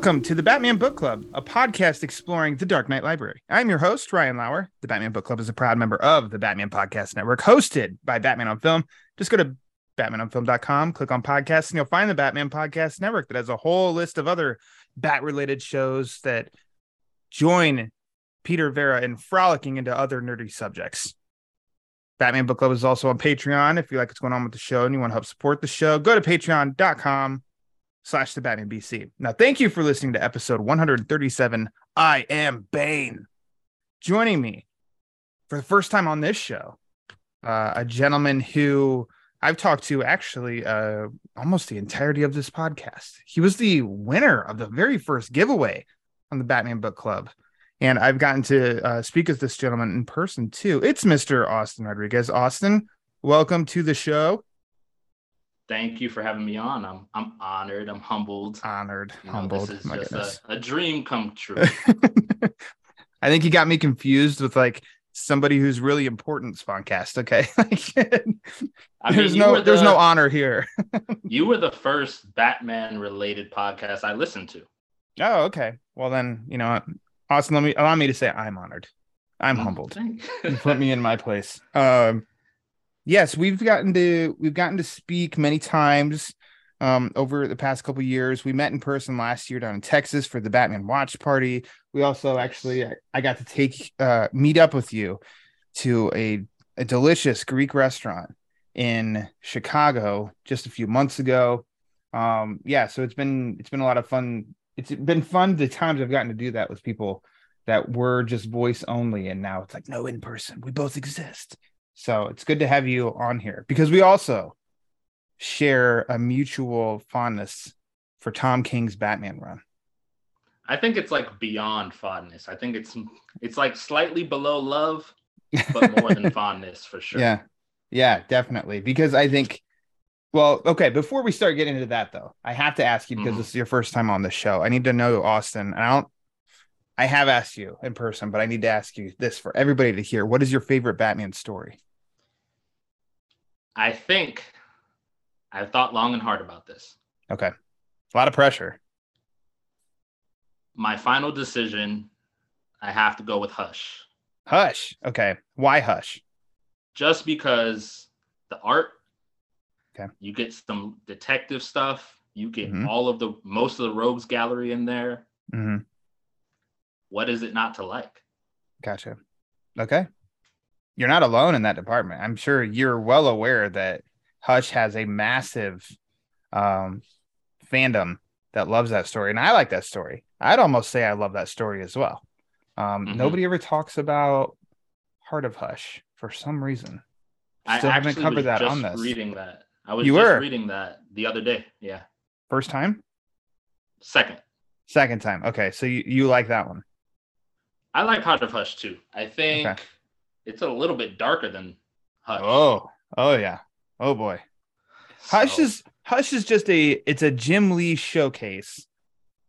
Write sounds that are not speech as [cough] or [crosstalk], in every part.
Welcome to the Batman Book Club, a podcast exploring the Dark Knight Library. I'm your host, Ryan Lauer. The Batman Book Club is a proud member of the Batman Podcast Network, hosted by Batman on Film. Just go to batmanonfilm.com, click on podcasts, and you'll find the Batman Podcast Network that has a whole list of other bat related shows that join Peter Vera in frolicking into other nerdy subjects. Batman Book Club is also on Patreon. If you like what's going on with the show and you want to help support the show, go to patreon.com slash the Batman BC. Now, thank you for listening to episode 137. I am Bane. Joining me for the first time on this show, uh, a gentleman who I've talked to actually uh, almost the entirety of this podcast. He was the winner of the very first giveaway on the Batman Book Club. And I've gotten to uh, speak with this gentleman in person too. It's Mr. Austin Rodriguez. Austin, welcome to the show thank you for having me on. I'm I'm honored. I'm humbled. Honored, You know, humbled. This is My just a, a dream come true. [laughs] I think you got me confused with like somebody who's really important Spawncast. Okay, [laughs] Like, I there's mean, you no were there's no honor here. [laughs] You were the first Batman related podcast I listened to. Oh, okay. Well then, you know? Austin, let me allow me to say I'm honored. I'm humbled. You put me in my place. Um, yes, we've gotten to we've gotten to speak many times um over the past couple years. We met in person last year down in Texas for the Batman watch party. We also actually I, got to take uh meet up with you to a a delicious Greek restaurant in Chicago just a few months ago. Um yeah, so it's been it's been a lot of fun. It's been fun the times I've gotten to do that with people that were just voice only and now it's like no in person we both exist so it's good to have you on here because we also share a mutual fondness for tom king's batman run I think it's like beyond fondness. I think it's it's like slightly below love, but more than [laughs] fondness for sure. yeah yeah definitely because i think well okay before we start getting into that though i have to ask you because Mhm. this is your first time on the show i need to know austin and i don't i have asked you in person but i need to ask you this for everybody to hear what is your favorite batman story I think I've thought long and hard about this. okay a lot of pressure My final decision, I have to go with Hush. Hush. Okay. Why Hush? just because the art Okay. you get some detective stuff you get Mhm. all of the most of the rogues gallery in there Mm-hmm. what is it not to like Gotcha. Okay. You're not alone in that department. I'm sure you're well aware that Hush has a massive um, fandom that loves that story. And I like that story. I'd almost say I love that story as well. Um, Mhm. Nobody ever talks about Heart of Hush for some reason. i Still haven't actually covered that on this. reading that i was You just were? reading that the other day yeah First time? second Second time. Okay. So you, you like that one. i like heart of hush too i think Okay. It's a little bit darker than hush Oh, oh yeah. Oh boy. Hush is Hush is just a it's a Jim Lee showcase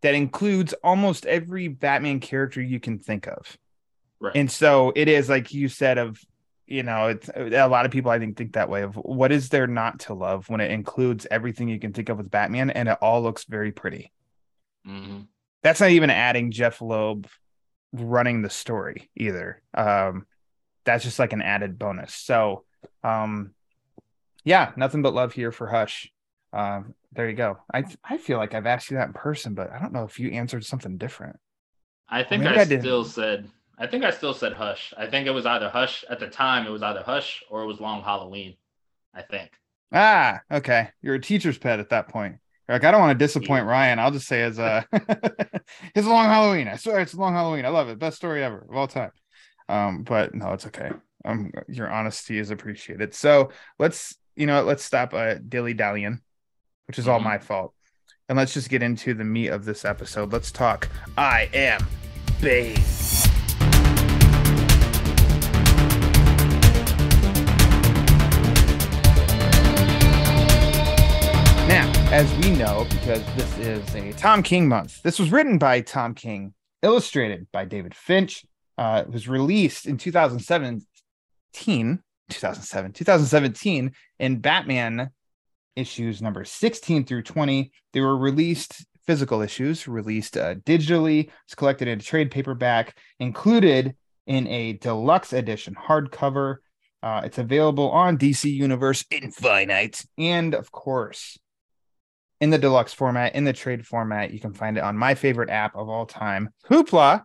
that includes almost every Batman character you can think of. right. And so it is like you said of you know, it's a lot of people I think think that way of what is there not to love when it includes everything you can think of with Batman and it all looks very pretty. Mhm. That's not even adding Jeph Loeb running the story either. Um that's just like an added bonus. So um yeah, nothing but love here for Hush. Um there you go. I I feel like I've asked you that in person, but I don't know if you answered something different. I think I, I still said I think I still said hush. I think it was either hush at the time. It was either hush or it was long Halloween. I think. Ah, okay. You're a teacher's pet at that point. You're like, I don't want to disappoint Ryan. I'll just say it's a [laughs] it's a long Halloween. I swear it's a long Halloween. I love it. Best story ever of all time. Um, but no, it's okay. Um, your honesty is appreciated. So let's, you know, let's stop uh dilly dallying, which is all Mhm. my fault. and let's just get into the meat of this episode. Let's talk. I am Bane. Now, as we know, because this is a Tom King month, this was written by Tom King, illustrated by David Finch. Uh, it was released in 2017, 2007, 2017 in Batman issues number 16 through 20. They were released physical issues, released uh, digitally, it's collected in a trade paperback, included in a deluxe edition hardcover. Uh, it's available on DC Universe Infinite, and of course, in the deluxe format, in the trade format. You can find it on my favorite app of all time, Hoopla,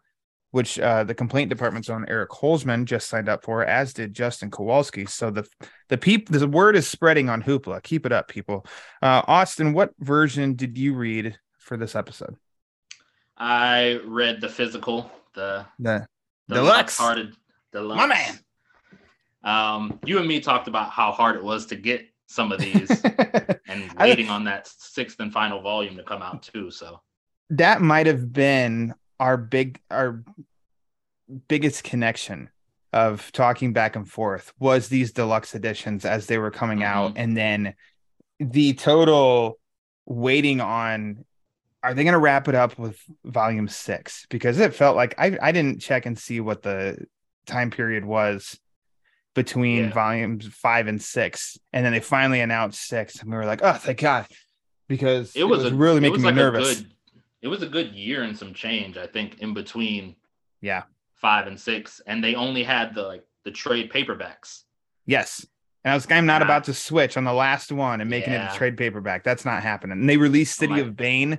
which uh, the complaint department's own Eric Holzman just signed up for, as did Justin Kowalski. So the the peep the word is spreading on Hoopla. Keep it up, people. Uh, Austin, what version did you read for this episode? I read the physical, the The the deluxe. hearted deluxe. My man. Um, you and me talked about how hard it was to get some of these, [laughs] and I- waiting on that sixth and final volume to come out too. So that might have been our big our biggest connection of talking back and forth was these deluxe editions as they were coming out Mhm. and then the total waiting on are they going to wrap it up with volume 6 because it felt like I I didn't check and see what the time period was between Yeah. volumes 5 and 6 and then they finally announced 6 and we were like oh thank god because it was, a, really it making was me like nervous it was a good year and some change, I think, in between yeah five and six, and they only had the like the trade paperbacks. Yes. And I was I'm not Ah. about to switch on the last one and making it a trade paperback. That's not happening. And they released City my- of Bane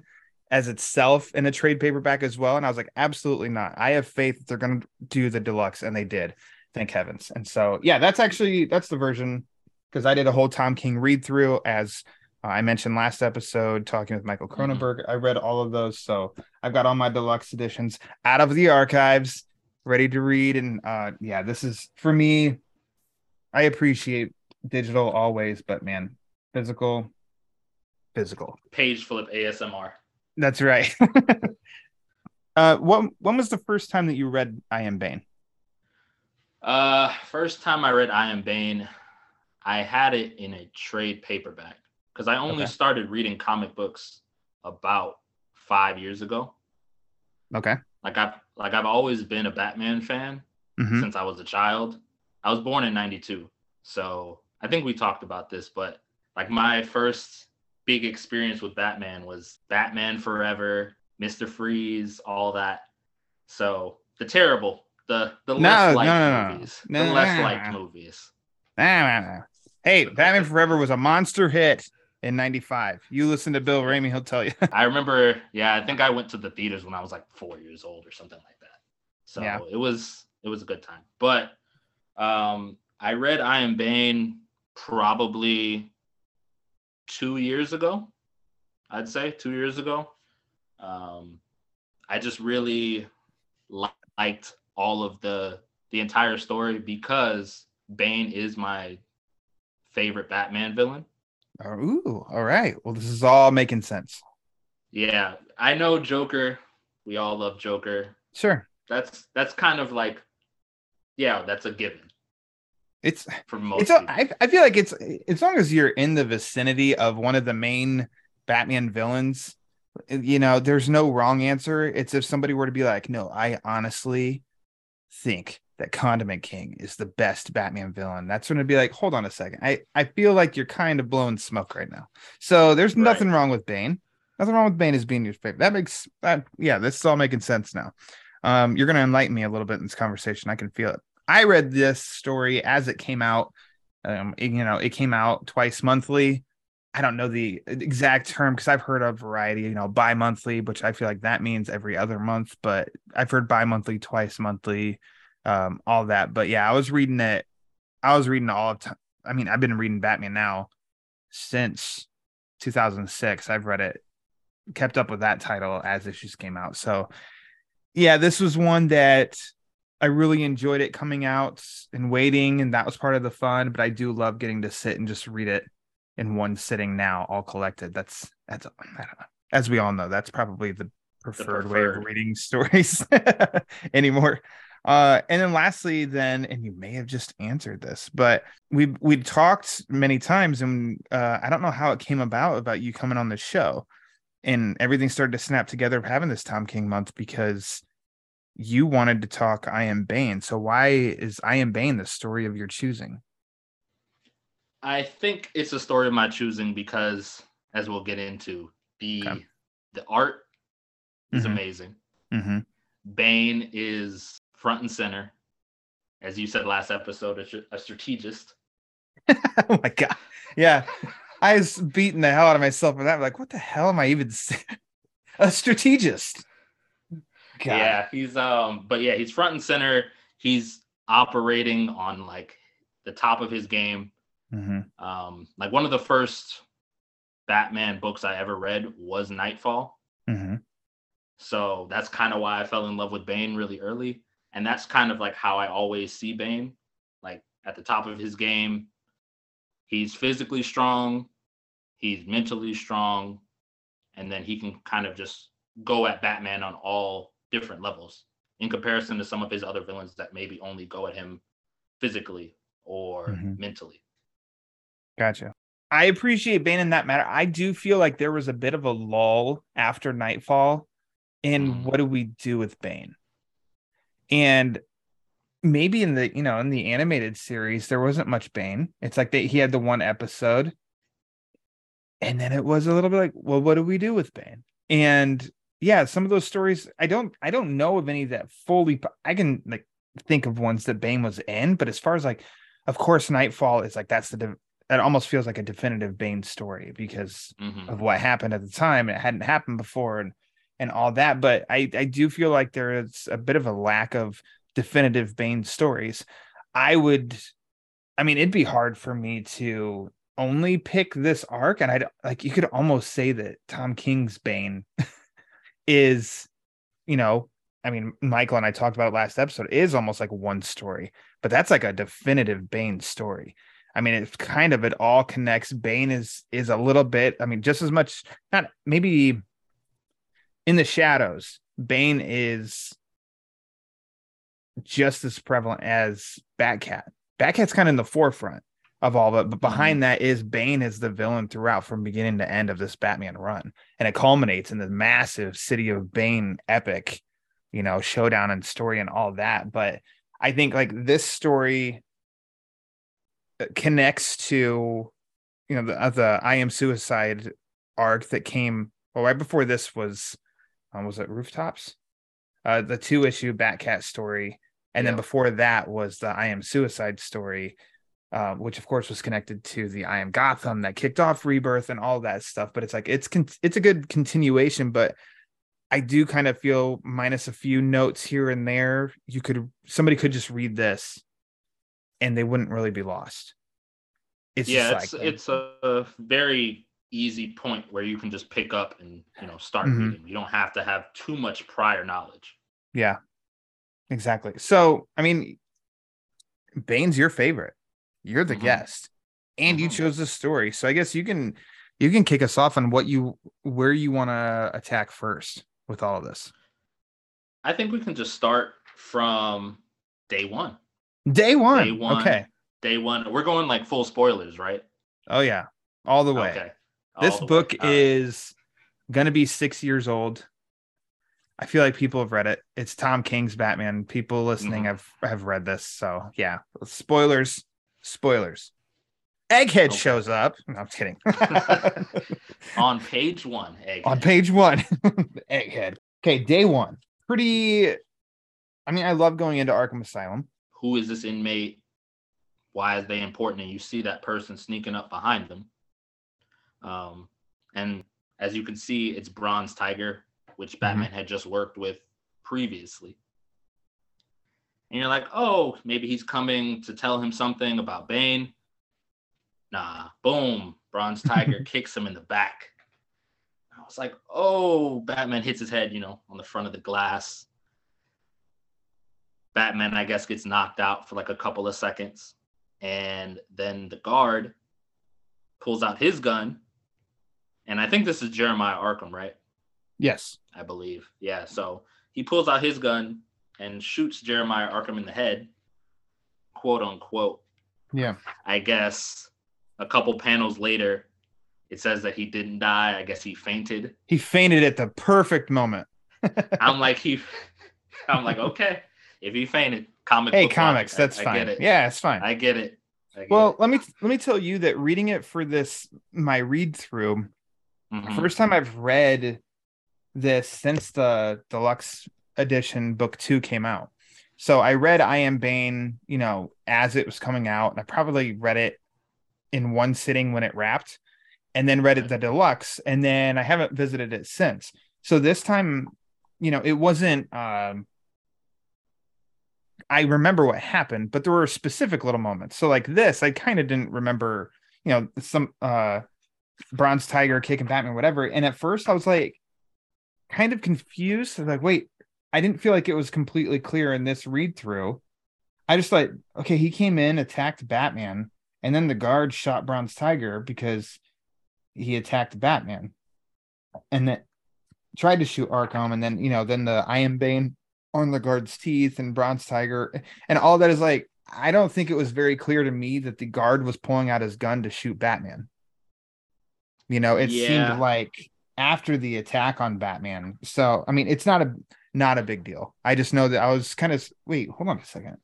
as itself in a trade paperback as well. And I was like, absolutely not. I have faith that they're gonna do the deluxe, and they did. Thank heavens. And so yeah, that's actually that's the version because I did a whole Tom King read through as I mentioned last episode talking with Michael Mm-hmm. Cronenberg. I read all of those. So I've got all my deluxe editions out of the archives, ready to read. And uh yeah, this is for me. I appreciate digital always, but man, physical, physical. Page flip ASMR. That's right. [laughs] uh, what when was the first time that you read I Am Bane? Uh, first time I read I Am Bane, I had it in a trade paperback because I only Okay. started reading comic books about five years ago. Okay. Like I've like I've always been a Batman fan Mhm. since I was a child. I was born in '92, so I think we talked about this, but like my first big experience with Batman was Batman Forever, Mister Freeze, all that. So the terrible, the the No, less liked no, no. movies, No, the less liked movies. Hey, [laughs] Batman Forever was a monster hit in '95. You listen to Bill Ramey, he'll tell you. [laughs] I remember, yeah, I think I went to the theaters when I was like four years old or something like that. So Yeah. it was it was a good time. But um I read I Am Bane probably two years ago. I'd say two years ago. Um I just really li- liked all of the the entire story because Bane is my favorite Batman villain. Oh, ooh, all right. Well, this is all making sense. Yeah, I know Joker. We all love Joker. Sure. That's that's kind of like, yeah, that's a given It's for most it's a. I, I feel like it's as long as you're in the vicinity of one of the main Batman villains, you know, there's no wrong answer. It's if somebody were to be like, no, I honestly think that Condiment King is the best Batman villain. That's when it'd be like, hold on a second. I, I feel like you're kind of blowing smoke right now. So there's Right. nothing wrong with Bane. Nothing wrong with Bane as being your favorite. That makes that yeah, this is all making sense now. Um, you're gonna enlighten me a little bit in this conversation. I can feel it. I read this story as it came out. Um, it- you know, it came out twice monthly. I don't know the exact term because I've heard of variety, you know, bi-monthly, which I feel like that means every other month, but I've heard bi-monthly, twice monthly, um, all that. But yeah, I was reading it. I was reading all of time. I mean, I've been reading Batman now since 2006. I've read it, kept up with that title as issues came out. So yeah, this was one that I really enjoyed it coming out and waiting, and that was part of the fun. But I do love getting to sit and just read it in one sitting now, all collected. That's that's I don't know. as we all know, that's probably the preferred, way preferred. of reading [laughs] stories [laughs] anymore. Uh, and then lastly, then, and you may have just answered this, but we we talked many times, and uh, I don't know how it came about about you coming on the show, and everything started to snap together of having this Tom King month because you wanted to talk I Am Bane. So why is I Am Bane the story of your choosing? I think it's a story of my choosing because, as we'll get into, the Okay. the art is Mhm. amazing. Mm-hmm. Bane is front and center, as you said last episode, a, a strategist. [laughs] oh my god. Yeah. I was beating the hell out of myself for that. Like, what the hell am I even saying? [laughs] A strategist. God. Yeah, he's um, but yeah, he's front and center. He's operating on like the top of his game. Mhm. Um, like one of the first Batman books I ever read was Nightfall. Mhm. So that's kind of why I fell in love with Bane really early. And that's kind of like how I always see Bane, like at the top of his game. He's physically strong, he's mentally strong, and then he can kind of just go at Batman on all different levels in comparison to some of his other villains that maybe only go at him physically or Mhm. mentally. Gotcha. I appreciate Bane in that matter. I do feel like there was a bit of a lull after Nightfall in Mhm. what do we do with Bane? And maybe in the you know in the animated series there wasn't much Bane. It's like they, he had the one episode, and then it was a little bit like, well, what do we do with Bane? And yeah, some of those stories I don't I don't know of any that fully. I can like think of ones that Bane was in, but as far as like, of course, Nightfall is like that's the de- that almost feels like a definitive Bane story because Mhm. of what happened at the time. It hadn't happened before and and all that. But I I do feel like there is a bit of a lack of definitive Bane stories. I would, I mean, it'd be hard for me to only pick this arc, and I would like you could almost say that Tom King's Bane [laughs] is, you know. I mean, Michael and I talked about it last episode. Is almost like one story, but that's like a definitive Bane story. I mean, it's kind of it all connects. Bane is is a little bit. I mean, just as much. Not maybe in the shadows. Bane is just as prevalent as Batcat. Batcat's kind of in the forefront of all of it, but behind that is Bane is the villain throughout from beginning to end of this Batman run, and it culminates in the massive City of Bane epic, you know, showdown and story and all that. But I think like this story uh, connects to you know the uh, the I am suicide arc that came well right before this was um, was it rooftops? Uh the two issue Batcat story. And then before that was the I am suicide story uh, which of course was connected to the I am Gotham that kicked off rebirth and all that stuff. But it's like it's con- it's a good continuation but I do kind of feel minus a few notes here and there. You could somebody could just read this and they wouldn't really be lost. It's yeah, it's like it's a very easy point where you can just pick up and you know start Mhm. reading. You don't have to have too much prior knowledge. Yeah, exactly. So, I mean, Bane's your favorite. You're the Mhm. guest, and you Mhm. chose the story. So, I guess you can you can kick us off on what you where you want to attack first with all of this. I think we can just start from day one. Day one. Day one. Okay. Day one. We're going like full spoilers, right? Oh yeah, all the way. Okay. This book is gonna be six years old. I feel like people have read it. It's Tom King's Batman. People listening Mhm. have have read this. So yeah, spoilers, spoilers. Egghead Okay. shows up. No, I'm kidding. [laughs] on page one. Egg. On page one, [laughs] Egghead. Okay, day one. Pretty. I mean, I love going into Arkham Asylum. Who is this inmate? Why is they important? And you see that person sneaking up behind them. Um, and as you can see, it's Bronze Tiger, which Batman had just worked with previously. And you're like, oh, maybe he's coming to tell him something about Bane. Nah, boom, Bronze [laughs] Tiger kicks him in the back. I was like, oh, Batman hits his head, you know, on the front of the glass. Batman, I guess, gets knocked out for like a couple of seconds. And then the guard pulls out his gun and I think this is Jeremiah Arkham, right? Yes. I believe. Yeah. So he pulls out his gun and shoots Jeremiah Arkham in the head, quote unquote. Yeah. I guess a couple panels later, it says that he didn't die. I guess he fainted. He fainted at the perfect moment. [laughs] I'm like he, I'm like okay, if he fainted, comic. hey, comics, that's I fine. get it. Yeah, it's fine. I get it. I get well, it. let me let me tell you that reading it for this my read through, Mhm. first time I've read this since the deluxe edition book two came out. So I read I Am Bane, you know, as it was coming out, and I probably read it in one sitting when it wrapped, and then read it the deluxe, and then I haven't visited it since. So this time, you know, it wasn't um I remember what happened, but there were specific little moments. So like this, I kind of didn't remember, you know, some uh Bronze Tiger kicking Batman, whatever. And at first I was like kind of confused. Like, wait, I didn't feel like it was completely clear in this read through. I just like, okay, he came in, attacked Batman, and then the guard shot Bronze Tiger because he attacked Batman. And then tried to shoot Arkham, and then you know, then the I am Bane on the guard's teeth and Bronze Tiger, and all that is like, I don't think it was very clear to me that the guard was pulling out his gun to shoot Batman. You know, it Yeah. seemed like after the attack on Batman. So, I mean, it's not a not a big deal. I just know that I was kind of wait, hold on a second.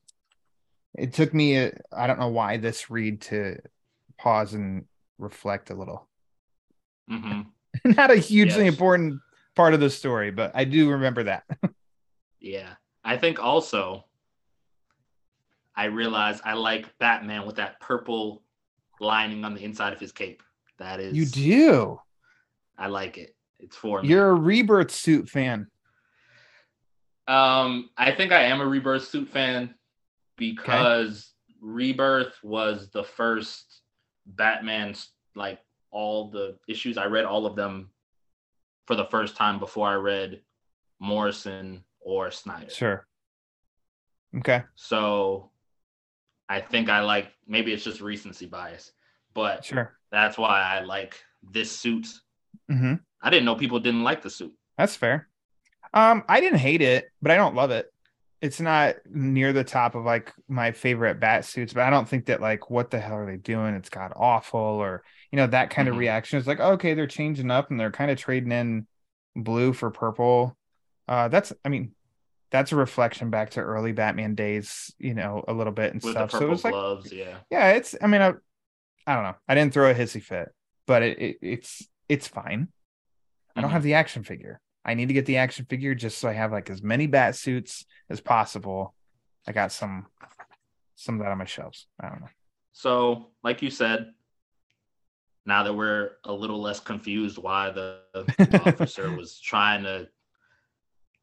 It took me I I don't know why this read to pause and reflect a little. Mm-hmm. [laughs] not a hugely Yes. important part of the story, but I do remember that. [laughs] Yeah. I think also I realized I like Batman with that purple lining on the inside of his cape. That is you do. I like it. It's for me. You're a rebirth suit fan. Um, I think I am a Rebirth suit fan because Rebirth was the first Batman, like all the issues. I read all of them for the first time before I read Morrison or Snyder. Sure. Okay. So I think I like maybe it's just recency bias, but Sure. That's why I like this suit. hmm I didn't know people didn't like the suit. That's fair. Um, I didn't hate it, but I don't love it. It's not near the top of like my favorite bat suits, but I don't think that like what the hell are they doing? It's got awful or you know that kind of Mhm. reaction. It's like okay, they're changing up and they're kind of trading in blue for purple. Uh, that's I mean, that's a reflection back to early Batman days, you know, a little bit and With stuff. So it was like gloves, yeah. yeah, it's I mean I, I don't know. I didn't throw a hissy fit, but it, it it's it's fine. I don't Mhm. have the action figure. I need to get the action figure just so I have like as many bat suits as possible. I got some some of that on my shelves. I don't know. So, like you said, now that we're a little less confused why the [laughs] officer was trying to,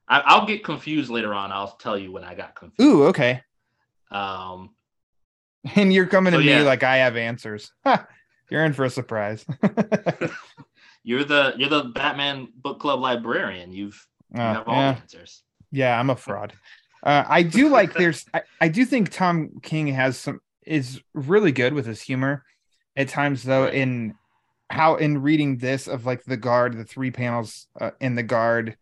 I, I'll get confused later on. I'll tell you when I got confused. Ooh, okay. Um, [laughs] And you're coming So, to me like I have answers. [laughs] You're in for a surprise. [laughs] you're the you're the Batman book club librarian. You've you Uh, have all yeah. the answers. Yeah, I'm a fraud. Uh, I do like there's I, I do think Tom King has some is really good with his humor at times though in how in reading this of like the guard the three panels uh, in the guard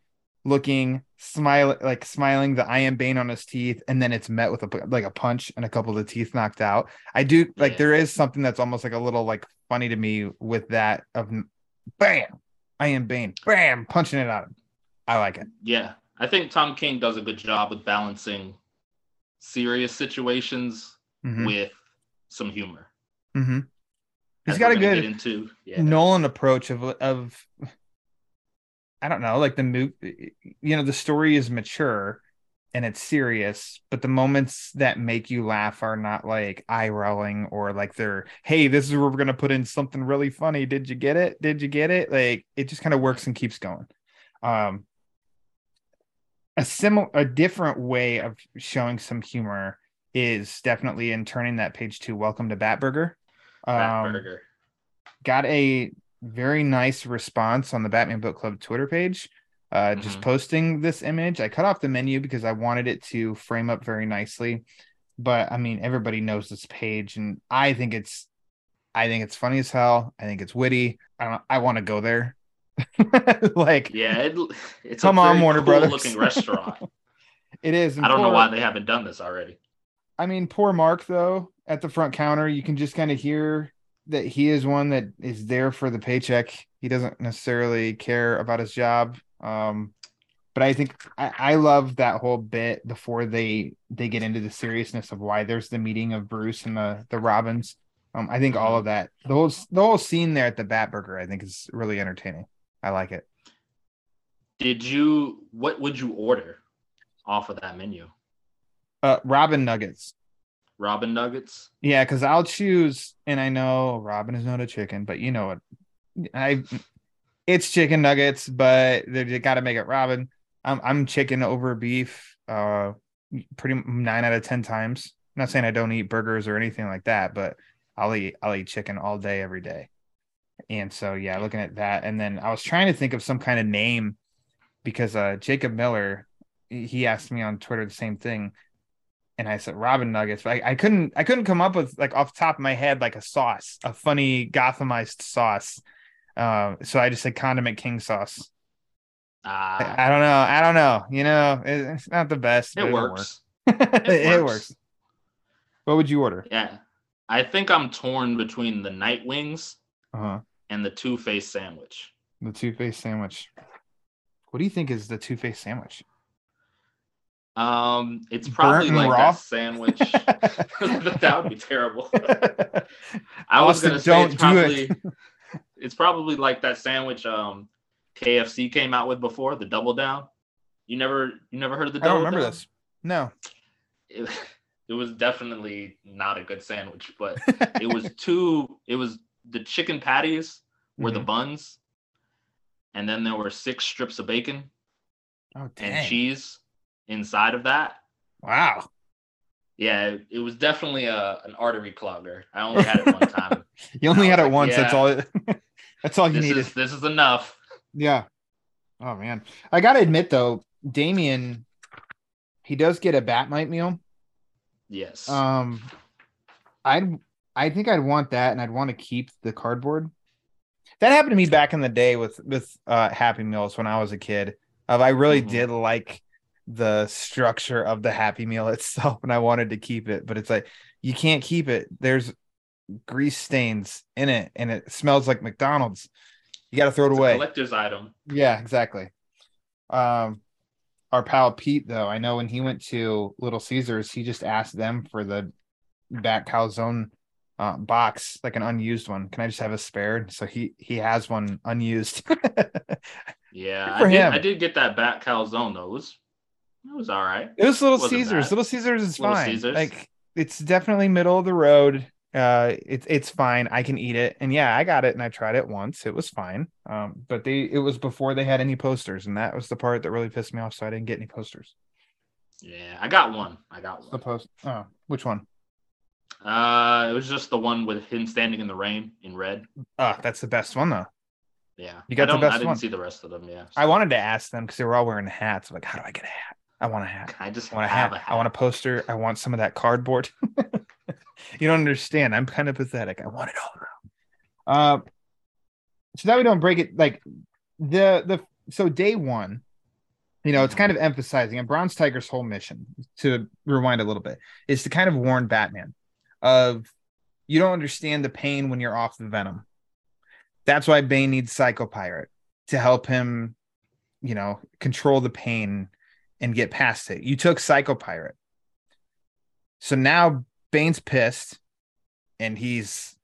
looking smile like smiling the I am Bane on his teeth and then it's met with a like a punch and a couple of the teeth knocked out. I do like Yeah. there is something that's almost like a little like funny to me with that of bam I am Bane bam punching it out. I like it. Yeah, I think Tom King does a good job with balancing serious situations Mhm. with some humor. mm-hmm. He's got a good into yeah. Nolan approach of of I don't know, like the move you know, the story is mature and it's serious, but the moments that make you laugh are not like eye rolling or like they're hey, this is where we're gonna put in something really funny. Did you get it? Did you get it? Like it just kind of works and keeps going. Um a similar a different way of showing some humor is definitely in turning that page to welcome to Batburger. Bat Um, Burger. got a very nice response on the Batman Book Club Twitter page. Uh, just Mhm. posting this image. I cut off the menu because I wanted it to frame up very nicely. But I mean, everybody knows this page, and I think it's I think it's funny as hell. I think it's witty. I don't. I want to go there. [laughs] like Yeah, it, it's Come a on, Warner cool Brothers. looking [laughs] restaurant. it is. I don't know why they haven't done this already. I mean, poor Mark though at the front counter. You can just kind of hear that he is one that is there for the paycheck. He doesn't necessarily care about his job. Um, but I think I, I love that whole bit before they they get into the seriousness of why there's the meeting of Bruce and the the Robins. Um, I think all of that the whole the whole scene there at the Batburger I think is really entertaining. I like it. Did you? What would you order off of that menu? Uh, Robin Nuggets. Robin nuggets. Yeah, because I'll choose, and I know Robin is not a chicken, but you know what? I it's chicken nuggets, but they got to make it Robin. I'm I'm chicken over beef, uh, pretty nine out of ten times. I'm not saying I don't eat burgers or anything like that, but I'll eat I'll eat chicken all day every day. And so yeah, looking at that, and then I was trying to think of some kind of name because uh Jacob Miller, he he asked me on Twitter the same thing and I said Robin Nuggets. But I, I couldn't I couldn't come up with like off the top of my head like a sauce, a funny Gothamized sauce. Uh, so I just said condiment king sauce. Ah, I, I don't know. I don't know. You know, it- it's not the best. it works. work. it, [laughs] It works. works. What would you order? Yeah, I think I'm torn between the night wings Uh-huh. and the two face sandwich. The two face sandwich. What do you think is the two face sandwich? Um, it's probably Burnt like raw? that sandwich. [laughs] [laughs] that would be terrible. [laughs] I was Austin, gonna say don't it's do it. it's probably like that sandwich um KFC came out with before the double down. You never you never heard of the I double don't remember down? this. No. It, it was definitely not a good sandwich, but it was two it was the chicken patties were the Mhm. buns, and then there were six strips of bacon Oh and cheese inside of that. Wow. Yeah, it, it was definitely a an artery clogger. I only had it one [laughs] time. You only had it like, once. That's all. It, [laughs] that's all you this needed. is this is enough. Yeah. Oh man. I gotta admit though, Damian, he does get a Bat-Mite meal. Yes. Um I'd I think I'd want that and I'd want to keep the cardboard. That happened to me back in the day with with uh Happy Meals when I was a kid. Of I really Mhm. did like the structure of the Happy Meal [laughs] itself and I wanted to keep it, but it's like you can't keep it. There's grease stains in it and it smells like McDonald's. You got to throw it It's away. collector's item. Yeah, exactly. Um, our pal Pete, though, I know when he went to Little Caesars, he just asked them for the back calzone uh, box, like an unused one. Can I just have a spare? So he he has one unused. [laughs] Yeah, I did. I did get that back calzone though. It was it was all right. it was Little Wasn't Caesars. bad. Little Caesars is Little fine. Caesars. Like it's definitely middle of the road. Uh, it's it's fine. I can eat it, and yeah, I got it, and I tried it once. It was fine. Um, but they it was before they had any posters, and that was the part that really pissed me off. So I didn't get any posters. Yeah, I got one. I got one. The post. Oh, which one? Uh, it was just the one with him standing in the rain in red. Ah, that's the best one though. Yeah, You got the best I didn't one. see the rest of them. Yeah, I wanted to ask them because they were all wearing hats. I'm like, how do I get a hat? I want a hat. I just want a have hat. a hat. I want a poster. I want some of that cardboard. [laughs] you don't understand. I'm kind of pathetic. I want it all. Uh, so that we don't break it like the the so day one, you know, it's kind of emphasizing and Bronze Tiger's whole mission to rewind a little bit is to kind of warn Batman of you don't understand the pain when you're off the venom. That's why Bane needs Psycho Pirate to help him, you know, control the pain and get past it. You took Psycho Pirate. So now Bane's pissed and he's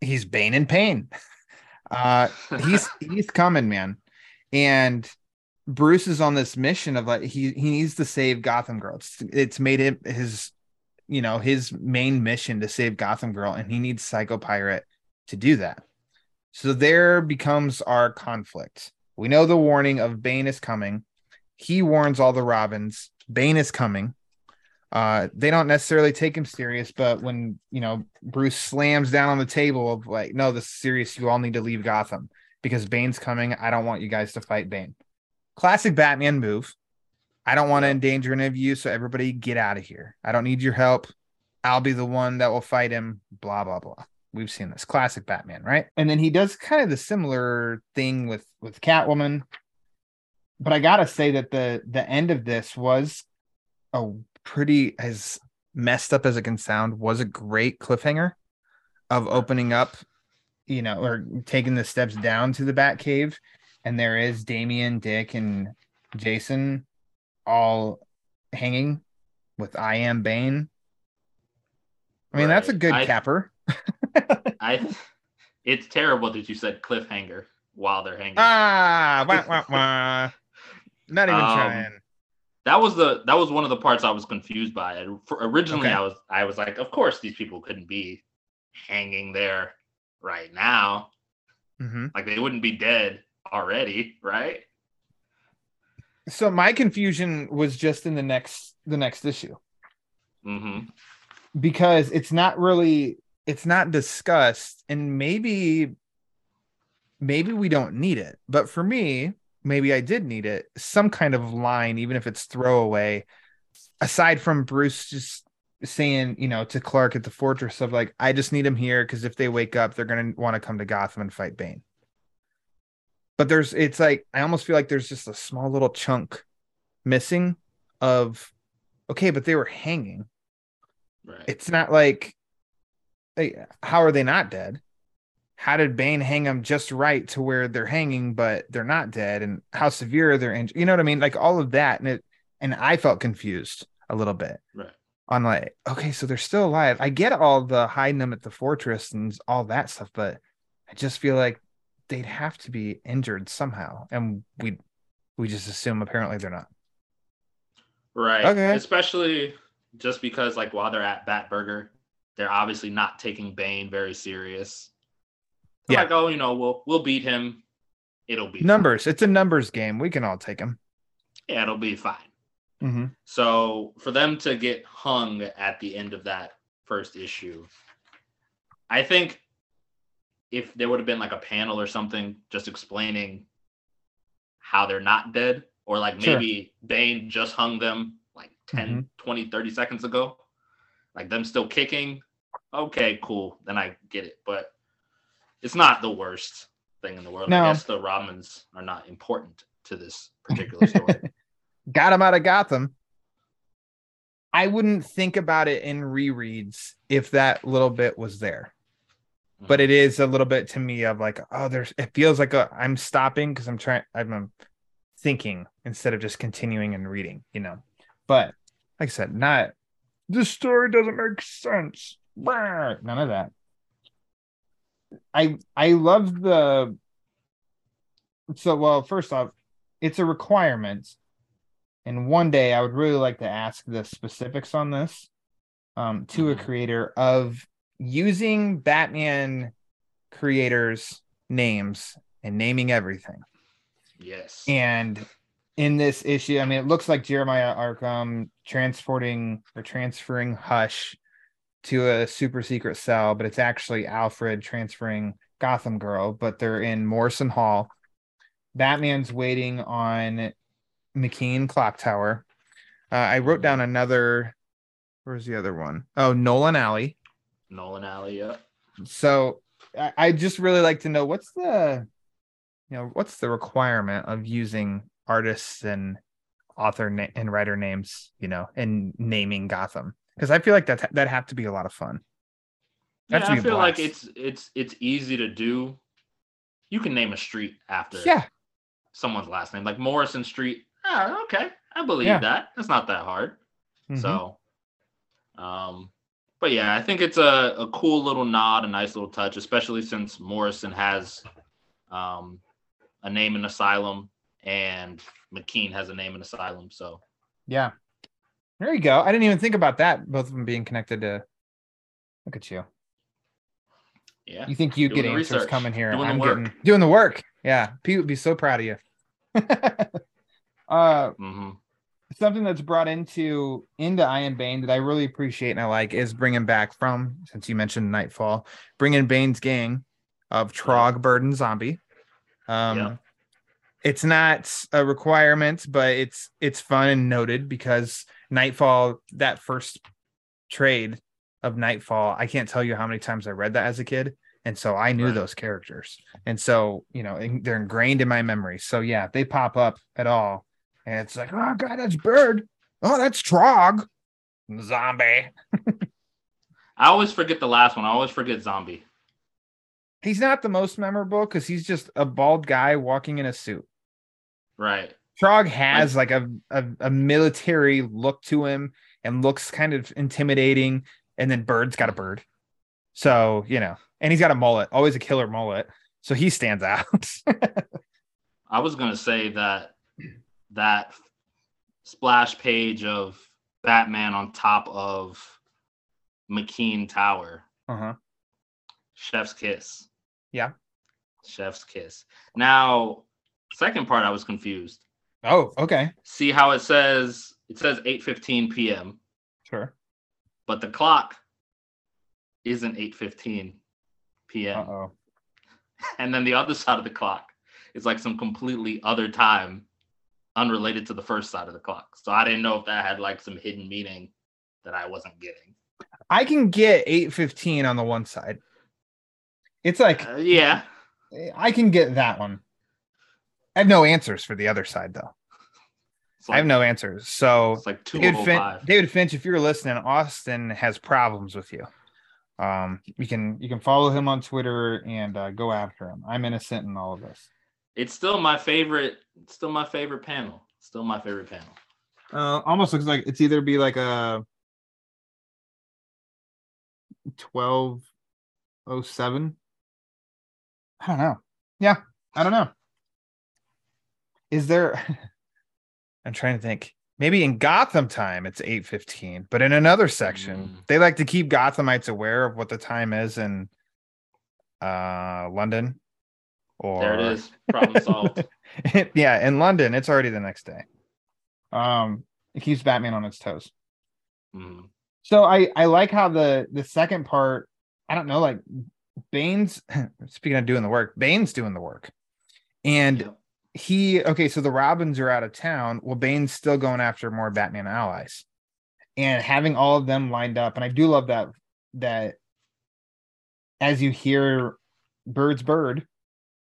he's Bane in pain. [laughs] Uh he's [laughs] he's coming, man. And Bruce is on this mission of like he he needs to save Gotham Girl. It's, it's made him his you know his main mission to save Gotham Girl, and he needs Psycho Pirate to do that. So there becomes our conflict. We know the warning of Bane is coming. He warns all the Robins. Bane is coming. Uh, they don't necessarily take him serious, but when you know Bruce slams down on the table of like, no, this is serious. You all need to leave Gotham because Bane's coming. I don't want you guys to fight Bane. Classic Batman move. I don't want to endanger any of you, so everybody get out of here. I don't need your help. I'll be the one that will fight him. Blah blah blah. we've seen this classic Batman, right? And then he does kind of the similar thing with with Catwoman. But I gotta say that the the end of this was a pretty as messed up as it can sound, was a great cliffhanger of opening up, you know, or taking the steps down to the Batcave, and there is Damian, Dick, and Jason all hanging with I am Bane. I mean, that's a good I- capper. [laughs] I. It's terrible that you said cliffhanger while they're hanging. Ah, wah, wah, wah. Not even Um, trying. that was the that was one of the parts I was confused by. For, originally, Okay. I was I was like, of course, these people couldn't be hanging there right now. hmm Like they wouldn't be dead already, right? So my confusion was just in the next the next issue hmm because it's not really it's not discussed and maybe maybe we don't need it but for me maybe i did need it some kind of line even if it's throwaway aside from bruce just saying you know to clark at the fortress of like i just need him here because if they wake up they're going to want to come to gotham and fight bane. But there's it's like i almost feel like there's just a small little chunk missing of okay but they were hanging. Right. it's not like hey, how are they not dead how did bane hang them just right to where they're hanging but they're not dead and how severe are their injuries you know what i mean like all of that and it and i felt confused a little bit Right. on like okay so they're still alive i get all the hiding them at the fortress and all that stuff but i just feel like they'd have to be injured somehow and we we just assume apparently they're not Right. Okay. Especially just because, like, while they're at Batburger, they're obviously not taking Bane very serious. They're Yeah. Like, oh, you know, we'll we'll beat him. It'll be fine. numbers it's a numbers game we can all take him. Yeah, it'll be fine. mm-hmm. So for them to get hung at the end of that first issue, I think if there would have been like a panel or something just explaining how they're not dead, or like Sure. maybe Bane just hung them like 10, 20, 30 seconds ago, like them still kicking, okay, cool. Then I get it. But it's not the worst thing in the world. No. I guess the Robins are not important to this particular story. [laughs] got him out of Gotham. I wouldn't think about it in rereads if that little bit was there. But it is a little bit to me of like, oh, there's it feels like a I'm stopping because I'm trying I'm um, thinking instead of just continuing and reading, you know. But like I said, not this story doesn't make sense. None of that. I I love the so well, first off, it's a requirement. And one day I would really like to ask the specifics on this um, to a Mhm. creator of using Batman creators' names and naming everything. yes. And in this issue, I mean, it looks like Jeremiah Arkham transporting or transferring Hush to a super secret cell, but it's actually Alfred transferring Gotham Girl, but they're in Morrison Hall. Batman's waiting on McKean Clock Tower. Uh, I wrote down another. Where's the other one? Oh, Nolan Alley. Nolan Alley, yeah. So I, I just really like to know what's the, you know, what's the requirement of using artists and author na- and writer names, you know, and naming Gotham because I feel like that that have to be a lot of fun. Yeah, I feel like it's it's it's easy to do. You can name a street after Yeah, someone's last name, like Morrison Street. Ah, okay, I believe Yeah. that. That's not that hard. Mhm. So, um, but yeah, I think it's a, a cool little nod, a nice little touch, especially since Morrison has um, a name in Asylum and McKean has a name in Asylum. So yeah. There you go. I didn't even think about that. Both of them being connected to. Look at you. yeah, You think you get answers research, coming here? doing I'm getting doing the work. Yeah, Pete would be so proud of you. [laughs] uh, hmm something that's brought into into I Am Bane that I really appreciate and I like is bringing back from since you mentioned Nightfall, bringing Bane's gang of Trog, Bird, and Zombie. Um, Yeah. it's not a requirement, but it's it's fun and noted because Knightfall that first trade of Knightfall. I can't tell you how many times I read that as a kid. And so I knew Right. those characters. And so, you know, they're ingrained in my memory. So yeah, they pop up at all and it's like, oh god, that's bird. Oh, that's Trogg. Zombie. [laughs] I always forget the last one. I always forget zombie. He's not the most memorable because he's just a bald guy walking in a suit. Right. Trogg has like a, a a military look to him and looks kind of intimidating. And then Bird's got a bird. So, you know, and he's got a mullet, always a killer mullet. So he stands [laughs] out. I was gonna say that that splash page of Batman on top of McKean Tower, uh-huh. Chef's Kiss. Yeah. Chef's Kiss. Now, second part, I was confused. Oh, okay. See how it says it says 8:15 p.m., Sure. but the clock isn't 8:15 p.m. Uh-oh. [laughs] and then the other side of the clock is like some completely other time unrelated to the first side of the clock so i didn't know if that had like some hidden meaning that i wasn't getting I can get 815 on the one side. It's like Uh, yeah I can get that one. I have no answers for the other side though. it's I have no answers. So it's like David, Fin- David Finch, if you're listening, Austin has problems with you. Um, you can you can follow him on Twitter and uh, go after him. I'm innocent in all of this. it's still my favorite still my favorite panel still my favorite panel Uh, almost looks like it's either be like a twelve oh seven. I don't know. Yeah, I don't know. Is there? [laughs] I'm trying to think. Maybe in Gotham time it's eight fifteen, but in another section Mm. they like to keep Gothamites aware of what the time is in uh London. Or there it is problem solved [laughs] yeah, in London, it's already the next day. Um, it keeps Batman on its toes. Mhm. So I I like how the the second part. I don't know, like Bane's [laughs] speaking of doing the work, Bane's doing the work, and Yep. He okay. So the Robins are out of town. Well, Bane's still going after more Batman allies, and having all of them lined up. And I do love that that as you hear Bird's bird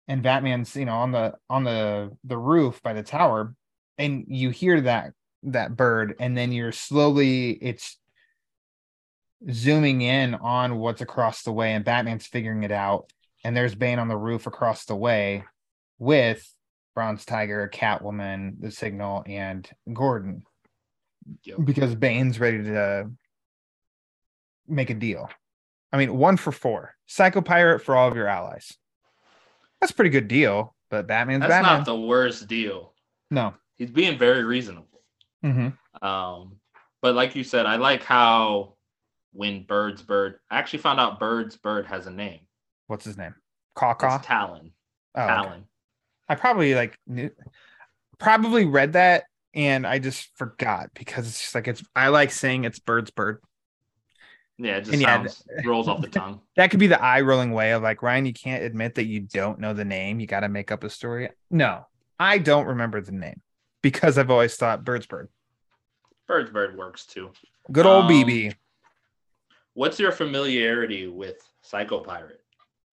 and Batman's, you know, on the on the the roof by the tower, and you hear that that bird, and then you're slowly it's zooming in on what's across the way, and Batman's figuring it out, and there's Bane on the roof across the way with Bronze Tiger, Catwoman, the Signal, and Gordon Yep. because Bane's ready to make a deal. I mean, one for four. Psycho Pirate for all of your allies. That's a pretty good deal, but Batman's that's Batman. not the worst deal no. he's being very reasonable hmm Um, but like you said, I like how when Bird's Bird, I actually found out Bird's Bird has a name. What's his name? Caw-Caw? It's Talon. Oh, okay. I probably like knew, probably read that and I just forgot because it's just like it's I like saying it's bird's bird. Yeah, it just And yeah, rolls off the [laughs] tongue. That could be the eye rolling way of like Ryan, you can't admit that you don't know the name. You got to make up a story. No, I don't remember the name because I've always thought bird's bird. Bird's Bird works too. Good old Um, BB. What's your familiarity with Psycho Pirate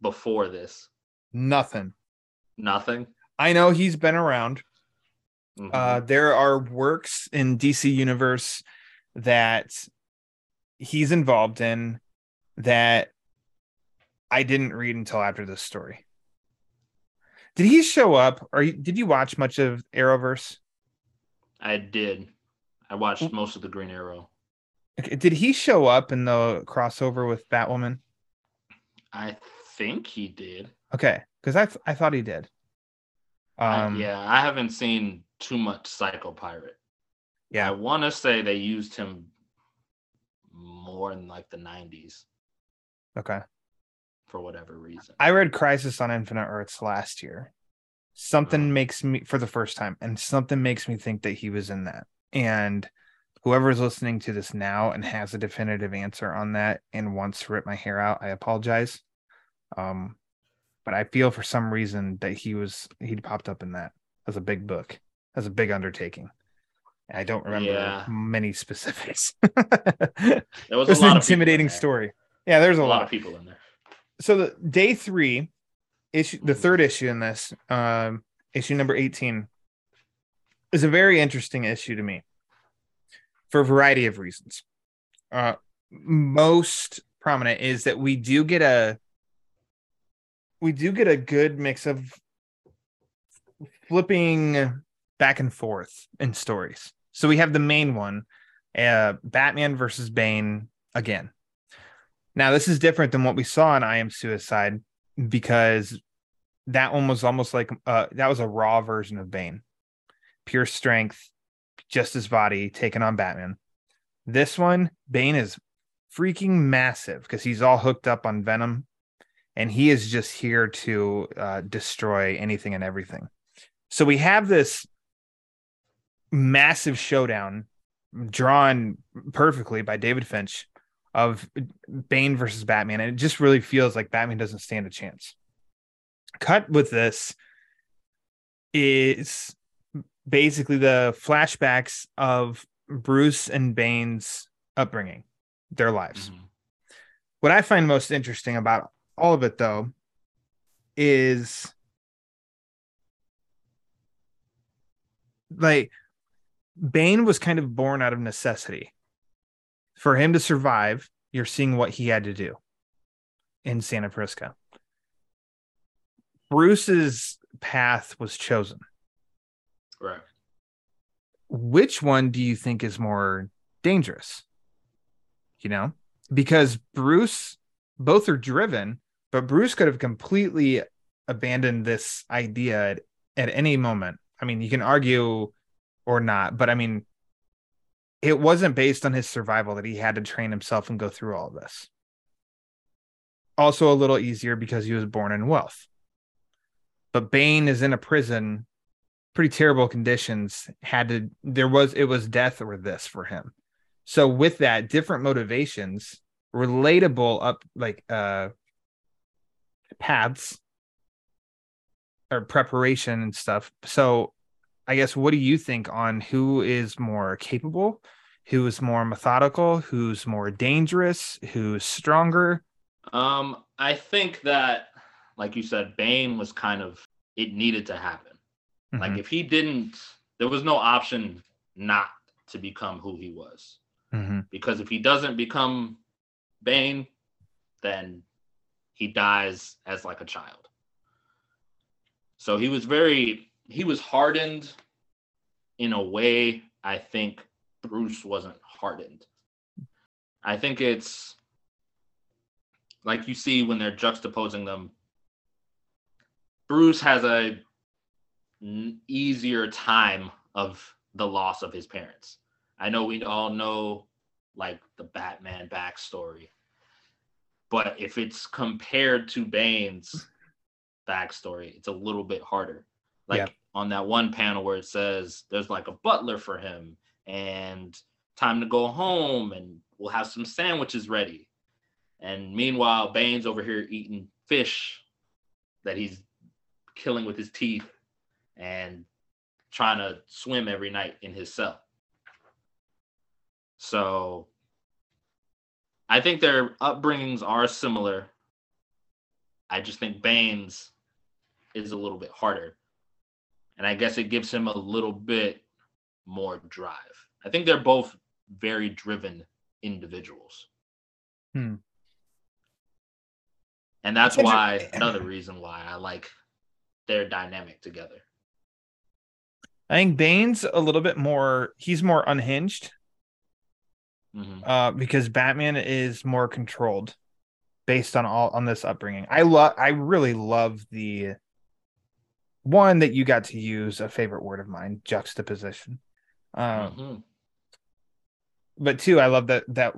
before this? Nothing. Nothing. I know he's been around. Mhm. Uh, there are works in DC Universe that he's involved in that I didn't read until after this story. Did he show up, or did you watch much of Arrowverse? I did. I watched most of the Green Arrow. Okay, Did he show up in the crossover with Batwoman? I think he did. Okay, because I th- I thought he did. I- Um, yeah, I haven't seen too much Psycho Pirate. Yeah, I want to say they used him more in like the 90s okay. for whatever reason. I read Crisis on Infinite Earths last year. Something Mhm. makes me for the first time, and something makes me think that he was in that. And whoever's listening to this now and has a definitive answer on that and wants to rip my hair out, I apologize. Um, but I feel for some reason that he was he popped up in that as a big book, as a big undertaking. I don't remember Yeah. many [laughs] specifics. There was was a lot an of people in intimidating story. Yeah, there's A a, lot lot. of people in there. So the day three issue, the Mhm. third issue in this, um, issue number 18, is a very interesting issue to me for a variety of reasons. Uh, most prominent is that we do get a we do get a good mix of flipping back and forth in stories. So we have the main one, uh, Batman versus Bane again. Now this is different than what we saw in I Am Suicide because that one was almost like uh, that was a raw version of Bane, pure strength, just his body taking on Batman. This one, Bane is freaking massive because he's all hooked up on Venom, and he is just here to uh, destroy anything and everything. So we have this massive showdown drawn perfectly by David Finch of Bane versus Batman, and it just really feels like Batman doesn't stand a chance. Cut with this is basically the flashbacks of Bruce and Bane's upbringing, their lives. Mhm. What I find most interesting about all of it, though, is like Bane was kind of born out of necessity. For him to survive, you're seeing what he had to do in Santa Prisca. Bruce's path was chosen. Right. Which one do you think is more dangerous? You know, because Bruce, both are driven, but Bruce could have completely abandoned this idea at, at any moment. I mean, you can argue or not, but I mean, it wasn't based on his survival that he had to train himself and go through all this. Also, a little easier because he was born in wealth. But Bane is in a prison, pretty terrible conditions. Had to, there was, it was death or this for him. So, with that, different motivations, relatable up like uh paths or preparation and stuff. So, I guess what do you think on who is more capable, who is more methodical, who's more dangerous, who's stronger? Um, I think that, like you said, Bane was kind of it needed to happen. Like Mhm, if he didn't, there was no option not to become who he was. mhm. Because if he doesn't become Bane, then he dies as like a child. So he was very he was hardened in a way I think Bruce wasn't hardened. I think it's like you see when they're juxtaposing them. Bruce has a easier time of the loss of his parents. I know we all know like the Batman backstory, but if it's compared to Bane's backstory, it's a little bit harder. Like Yeah. on that one panel where it says there's like a butler for him and time to go home and we'll have some sandwiches ready. And meanwhile, Bane's over here eating fish that he's killing with his teeth and trying to swim every night in his cell. So I think their upbringings are similar. I just think Bane's is a little bit harder. And I guess it gives him a little bit more drive. I think they're both very driven individuals. Hmm. And that's That's why another reason why I like their dynamic together. I think Bane's a little bit more, he's more unhinged Mhm. uh, because Batman is more controlled based on all on this upbringing. I love, I really love the one that you got to use a favorite word of mine, juxtaposition. Um, Mhm. but two, I love that that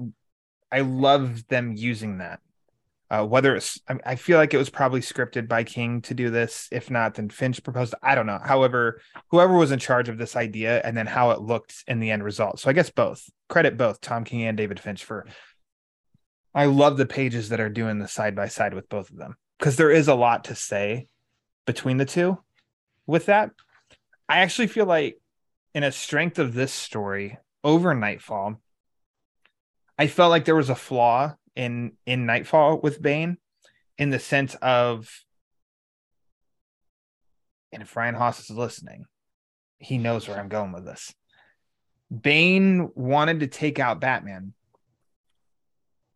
I love them using that. Uh, whether it's, I, I feel like it was probably scripted by King to do this. If not, then Finch proposed. I don't know. However, whoever was in charge of this idea and then how it looked in the end result. So I guess both credit both Tom King and David Finch for. I love the pages that are doing the side by side with both of them because there is a lot to say between the two. With that, I actually feel like in a strength of this story over Knightfall, I felt like there was a flaw in in Knightfall with Bane in the sense of and if Ryan Haas is listening, he knows where I'm going with this. Bane wanted to take out Batman.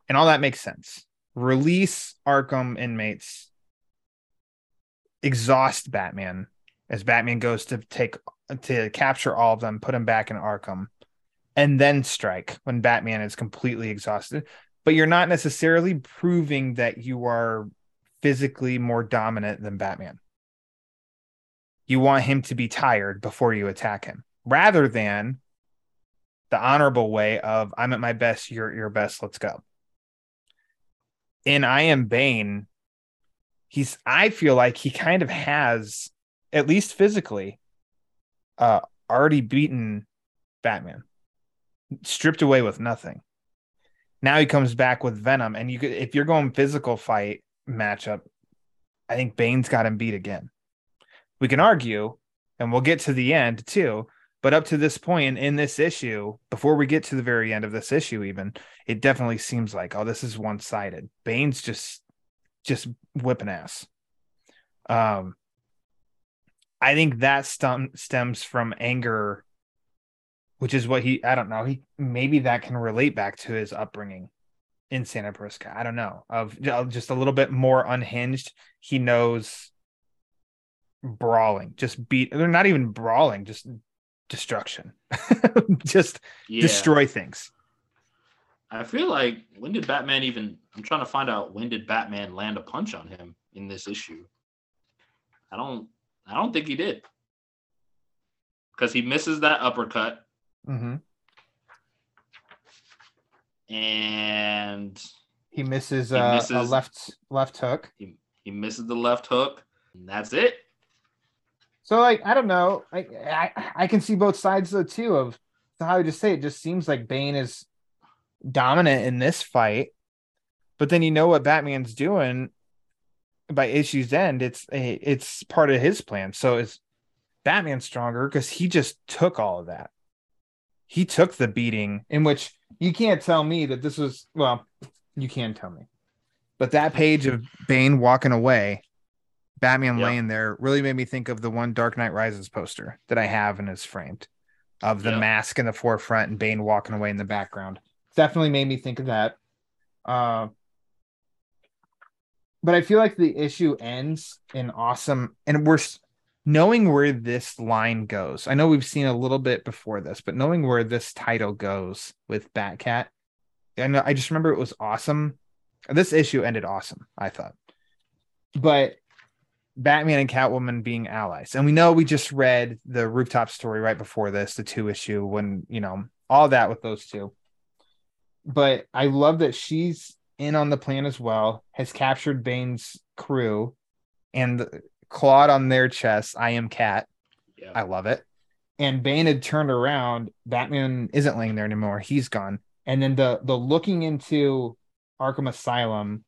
And all that makes sense. Release Arkham inmates, exhaust Batman as Batman goes to take to capture all of them, put them back in Arkham, and then strike when Batman is completely exhausted. But you're not necessarily proving that you are physically more dominant than Batman. You want him to be tired before you attack him, rather than the honorable way of I'm at my best, you're at your best, let's go. In I Am Bane, he's I feel like he kind of has, at least physically, uh already beaten Batman. Stripped away with nothing. Now he comes back with Venom, and you could if you're going physical fight matchup, I think Bane's got him beat again. We can argue, and we'll get to the end too. But up to this point in this issue, before we get to the very end of this issue, even it definitely seems like oh, this is one sided. Bane's just just whipping ass. Um, I think that stem, stems from anger, which is what he. I don't know. He maybe that can relate back to his upbringing in Santa Prisca. I don't know. Of just a little bit more unhinged. He knows brawling, just beat. They're not even brawling, just destruction, [laughs] just Yeah. destroy things. I feel like when did Batman even? I'm trying to find out when did Batman land a punch on him in this issue. I don't. I don't think he did because he misses that uppercut Mm-hmm. and He misses, He uh, a misses- left left hook. he, he misses the left hook. And that's it. So like I don't know. I, I I can see both sides though too of how I just say it just seems like Bane is dominant in this fight, but then you know what Batman's doing by issue's end. It's a it's part of his plan. So is Batman stronger because he just took all of that. He took the beating in which you can't tell me that this was well, you can tell me. But that page of Bane walking away Batman Yeah. laying there really made me think of the one Dark Knight Rises poster that I have and is framed of the Yeah. mask in the forefront and Bane walking away in the background. Definitely made me think of that. Uh, but I feel like the issue ends in awesome, and we're knowing where this line goes. I know we've seen a little bit before this, but knowing where this title goes with Batcat, I know I just remember it was awesome. This issue ended awesome, I thought. But Batman and Catwoman being allies. And we know we just read the rooftop story right before this, the two issue, when, you know, all that with those two. But I love that she's in on the plan as well, has captured Bane's crew and clawed on their chest. I am Cat. Yeah. I love it. And Bane had turned around. Batman isn't laying there anymore. He's gone. And then the the looking into Arkham Asylum,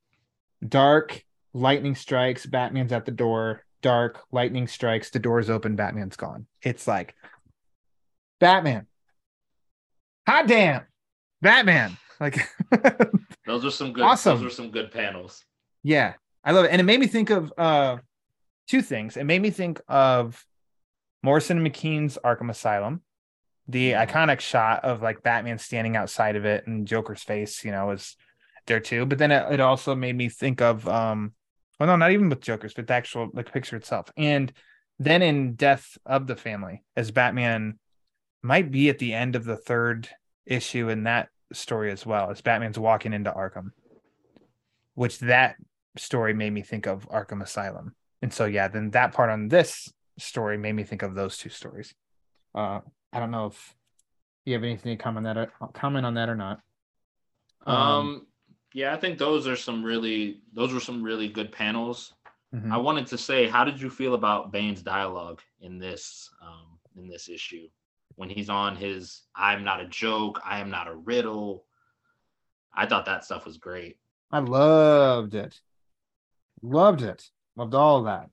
dark lightning strikes, Batman's at the door. Dark lightning strikes, the door's open, Batman's gone. It's like Batman. Hot damn. Batman. Like [laughs] Those are some good. Awesome. Those are some good panels. Yeah, I love it. And it made me think of uh two things. It made me think of Morrison and McKean's Arkham Asylum, the iconic shot of like Batman standing outside of it and Joker's face, you know, is there too. But then it, it also made me think of um well no, not even with Joker's, but the actual like picture itself. And then in Death of the Family, as Batman might be at the end of the third issue in that story as well, as Batman's walking into Arkham which that story made me think of Arkham Asylum. And so yeah, then that part on this story made me think of those two stories. Uh I don't know if you have anything to comment that comment on that or not. Um, yeah, I think those are some really. Those were some really good panels. Mhm. I wanted to say, how did you feel about Bane's dialogue in this um, in this issue when he's on his "I'm not a joke, I am not a riddle." I thought that stuff was great. I loved it. Loved it. Loved all of that.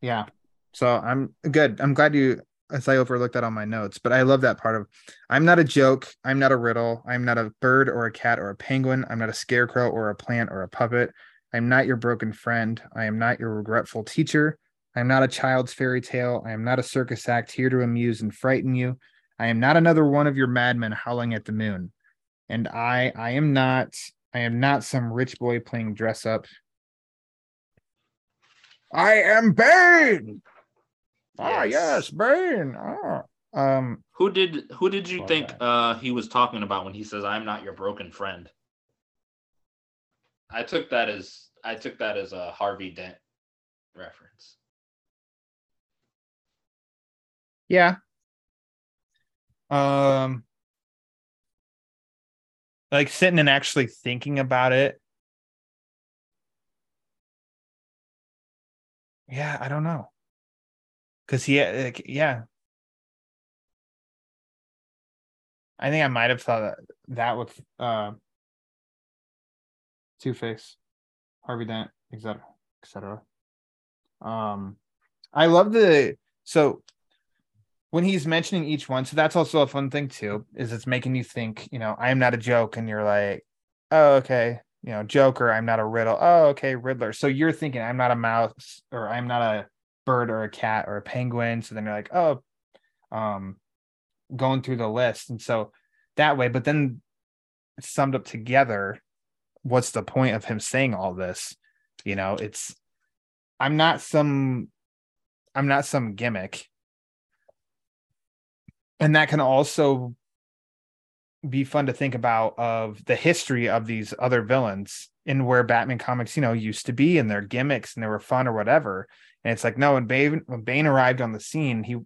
Yeah. So I'm good. I'm glad you as I overlooked that on my notes, but I love that part of I'm not a joke, I'm not a riddle, I'm not a bird or a cat or a penguin, I'm not a scarecrow or a plant or a puppet. I'm not your broken friend. I am not your regretful teacher. I am not a child's fairy tale. I am not a circus act here to amuse and frighten you. I am not another one of your madmen howling at the moon. And I I am not I am not some rich boy playing dress up. I am Bane. Ah, yes, Bane. Ah. Um, Who did who did you think that. uh he was talking about when he says I'm not your broken friend? I took that as I took that as a Harvey Dent reference. yeah. Um, like sitting and actually thinking about it. Yeah, I don't know. Cause he, like, yeah. I think I might have thought that, that with uh, Two Face, Harvey Dent, etc., etc. Um, I love the so when he's mentioning each one. So that's also a fun thing too. Is it's making you think. You know, I am not a joke, and you're like, oh okay. You know, Joker. I'm not a riddle. Oh okay, Riddler. So you're thinking I'm not a mouse, or I'm not a bird, or a cat, or a penguin. So then you're like, oh, um, going through the list, and so that way. But then summed up together, what's the point of him saying all this? You know, it's I'm not some I'm not some gimmick. And that can also be fun to think about of the history of these other villains and where Batman comics, you know, used to be and their gimmicks and they were fun or whatever. And it's like, no, when Bane when Bane arrived on the scene, he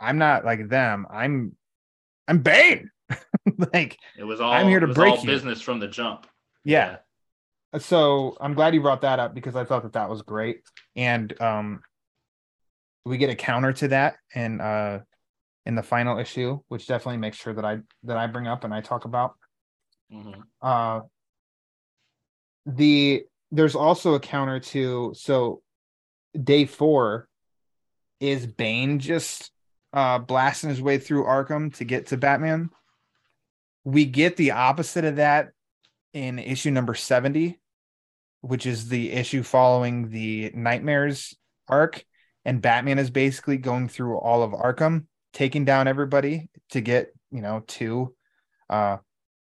I'm not like them. I'm I'm Bane. [laughs] like It was all I'm here to break business from the jump. yeah. so i'm glad you brought that up because i thought that that was great and um we get a counter to that and, uh in the final issue which definitely makes sure that i that i bring up and i talk about. Mhm. uh the there's also a counter to so day four is bane just uh blasting his way through arkham to get to batman. We get the opposite of that in issue number 70 which is the issue following the Knightmares arc and batman is basically going through all of arkham taking down everybody to get you know to uh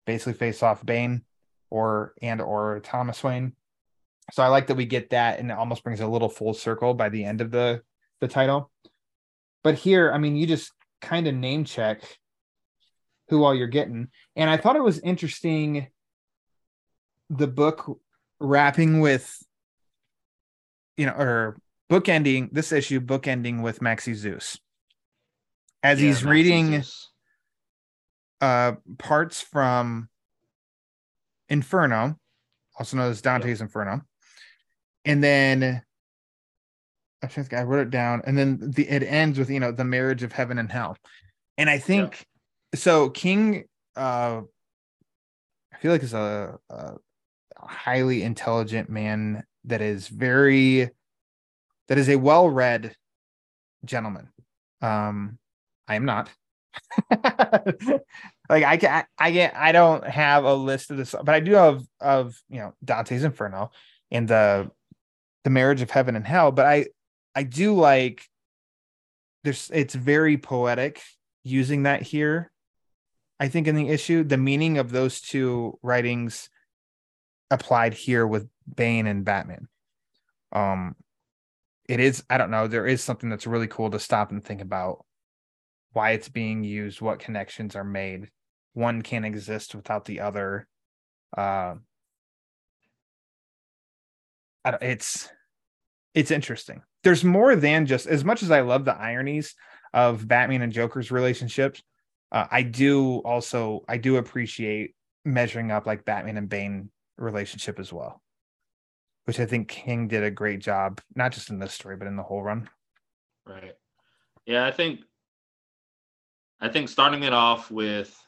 basically face off bane or and or thomas wayne. So i like that we get that and it almost brings a little full circle by the end of the the title. But here i mean you just kind of name check who all you're getting. And i thought it was interesting the book wrapping with you know or book ending this issue book ending with Maxie Zeus as Yeah, he's reading uh parts from Inferno, also known as Dante's Inferno. And then I think I wrote it down, and then the it ends with you know the marriage of heaven and hell. And I think so King uh I feel like is a, a highly intelligent man that is very that is a well-read gentleman. Um I am not. [laughs] like I can I get I don't have a list of this, but I do have of you know Dante's Inferno and the the marriage of heaven and hell. But I I do like there's it's very poetic using that here. I think in the issue, the meaning of those two writings applied here with Bane and Batman. Um it is I don't know, there is something that's really cool to stop and think about why it's being used, what connections are made. One can't exist without the other. Uh, it's it's interesting. There's more than just as much as I love the ironies of Batman and Joker's relationships. Uh, I do also I do appreciate measuring up like Batman and Bane relationship as well, which I think King did a great job, not just in this story but in the whole run. Right. Yeah, I think I think starting it off with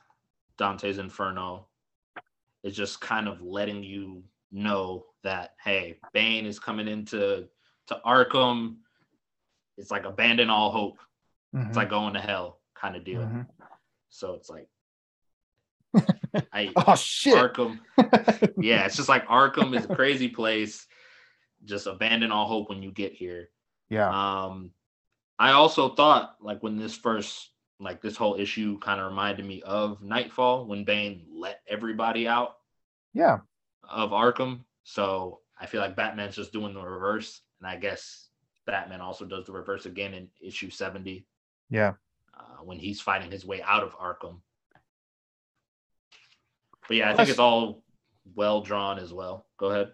Dante's Inferno is just kind of letting you know that hey, Bane is coming into to Arkham. It's like abandon all hope. Mhm. It's like going to hell kind of deal. Mhm. So it's like [laughs] I oh shit. Arkham. Yeah, it's just like Arkham is a crazy [laughs] place. Just abandon all hope when you get here. yeah. Um, I also thought like when this first like this whole issue kind of reminded me of Knightfall when Bane let everybody out Yeah. of Arkham. So I feel like Batman's just doing the reverse, and I guess Batman also does the reverse again in issue seventy Yeah. uh, when he's fighting his way out of Arkham. But yeah, I think it's all well drawn as well. Go ahead.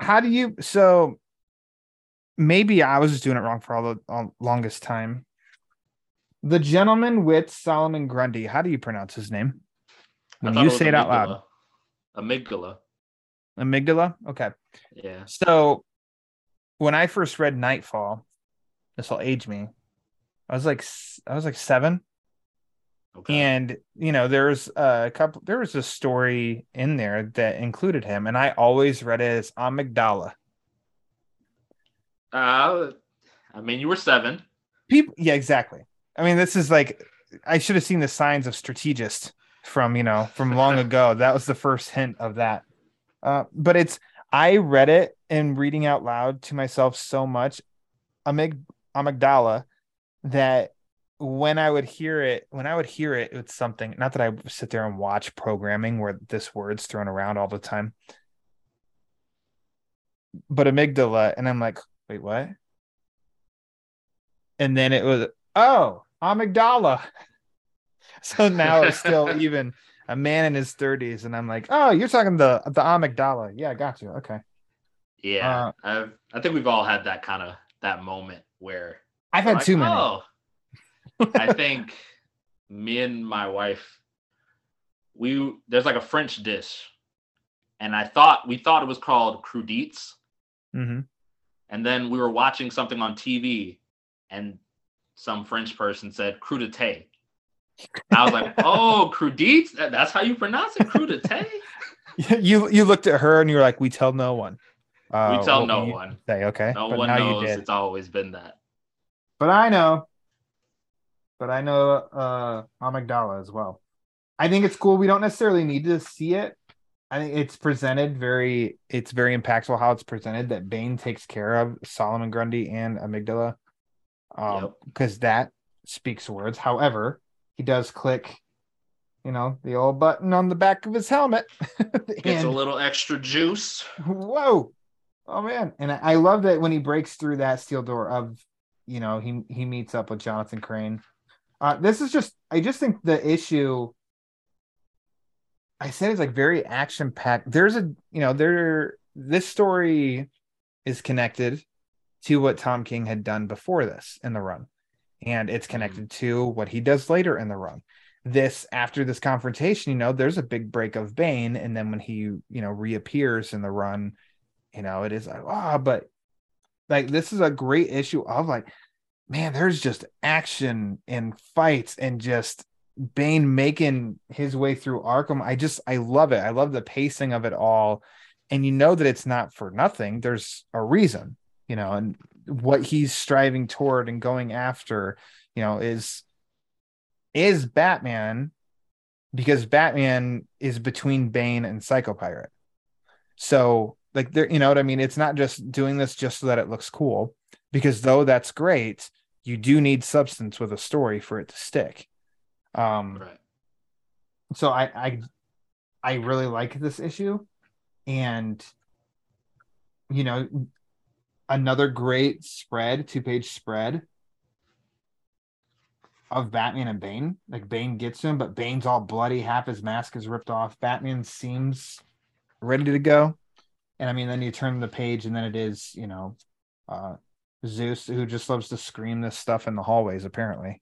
How do you so maybe I was just doing it wrong for all the all, longest time. The gentleman with Solomon Grundy, how do you pronounce his name? When you was say it out loud. Amygdala. Amygdala? Okay. Yeah. So when I first read Knightfall, this will age me. I was like I was like seven. Okay. And you know, there's a couple there was a story in there that included him, and I always read it as Amygdala. uh, I mean, you were seven. People yeah, exactly. I mean, this is like I should have seen the signs of strategist from you know from long ago. [laughs] That was the first hint of that. Uh, but it's I read it and reading out loud to myself so much, amyg amygdala, that when I would hear it, when I would hear it, it's something. Not that I sit there and watch programming where this word's thrown around all the time, but amygdala, and I'm like, wait, what? And then it was, oh, amygdala. [laughs] So now it's still [laughs] even a man in his 30s, and I'm like, oh, you're talking the the amygdala. Yeah, I got you. Okay. Yeah. Uh, I've, I think we've all had that kind of that moment where I've had like, too many. Oh. [laughs] I think me and my wife, we there's like a French dish, and I thought we thought it was called crudites, hmm and then we were watching something on TV, and some French person said crudité. I was like, "Oh, [laughs] crudites—that's how you pronounce it, crudité?" [laughs] you you looked at her and you were like, we tell no one. Uh, we tell no one. Say okay. No but one now knows. you did. It's always been that. But I know. But I know uh amygdala as well. I think it's cool. We don't necessarily need to see it. I think it's presented very it's very impactful how it's presented that Bane takes care of Solomon Grundy and amygdala. Um Yep. because that speaks words. However, he does click, you know, the old button on the back of his helmet. [laughs] Gets And- a little extra juice. whoa oh man and I, I love that when he breaks through that steel door of you know he he meets up with jonathan crane uh this is just i just think the issue i said it's like very action packed there's a you know there this story is connected to what tom king had done before this in the run. And it's connected to what he does later in the run. This after this confrontation you know there's a big break of bane and then when he you know reappears in the run you know it is like ah but like this is a great issue of like man there's just action and fights and just bane making his way through arkham. I just i love it. I love the pacing of it all. And you know that it's not for nothing. There's a reason you know and what he's striving toward and going after you know is is batman because batman is between bane and psychopirate so like there you know what i mean? It's not just doing this just so that it looks cool because though that's great you do need substance with a story for it to stick. Um Right. so i i i really like this issue and you know another great spread two page spread of batman and bane like bane gets him but bane's all bloody half his mask is ripped off batman seems ready to go and i mean then you turn the page and then it is you know uh zeus who just loves to scream this stuff in the hallways apparently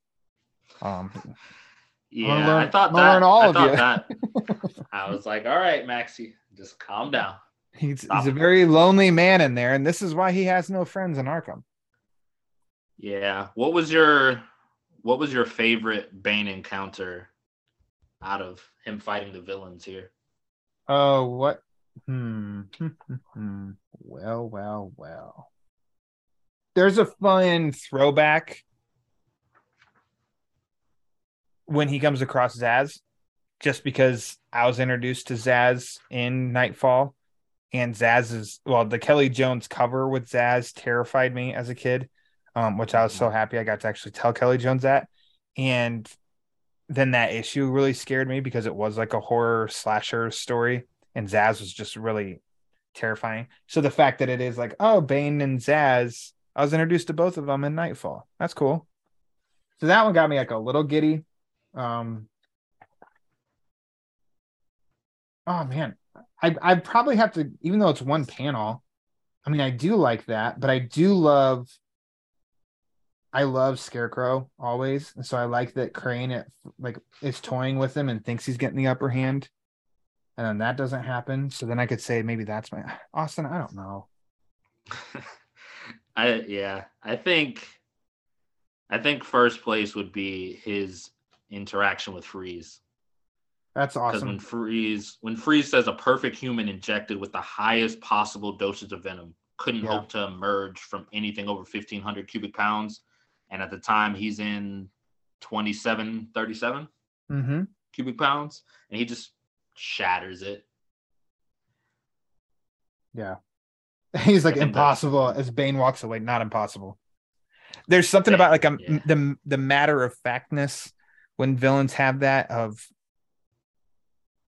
um Yeah, learn- I thought that. learn all I of thought you. that. [laughs] I was like, all right, Maxie, just calm down. He's, he's a very lonely man in there and this is why he has no friends in arkham Yeah. What was your what was your favorite Bane encounter out of him fighting the villains here? Oh, what? Hmm. [laughs] well, well, well. There's a fun throwback when he comes across Zsasz, just because I was introduced to Zsasz in Knightfall, and Zsasz's well, the Kelly Jones cover with Zsasz terrified me as a kid, um, which I was so happy I got to actually tell Kelly Jones that, and then that issue really scared me because it was like a horror slasher story, and Zsasz was just really terrifying. So the fact that it is like, oh, Bane and Zsasz, I was introduced to both of them in Knightfall. That's cool. So that one got me like a little giddy. Um, oh man, I I probably have to, even though it's one panel. I mean, I do like that, but I do love. I love Scarecrow always, and so I like that Crane it like is toying with him and thinks he's getting the upper hand, and then that doesn't happen. So then I could say maybe that's my Austin. I don't know. [laughs] I yeah, I think I think first place would be his interaction with Freeze. That's Because awesome. when Freeze when Freeze says a perfect human injected with the highest possible dosage of venom couldn't Yeah. hope to emerge from anything over 1500 cubic pounds. And at the time he's in 27, 37 Mm-hmm. cubic pounds, and he just shatters it. Yeah. [laughs] He's like impossible as Bane walks away. Not impossible. There's something about like a, Yeah. the the matter of factness when villains have that of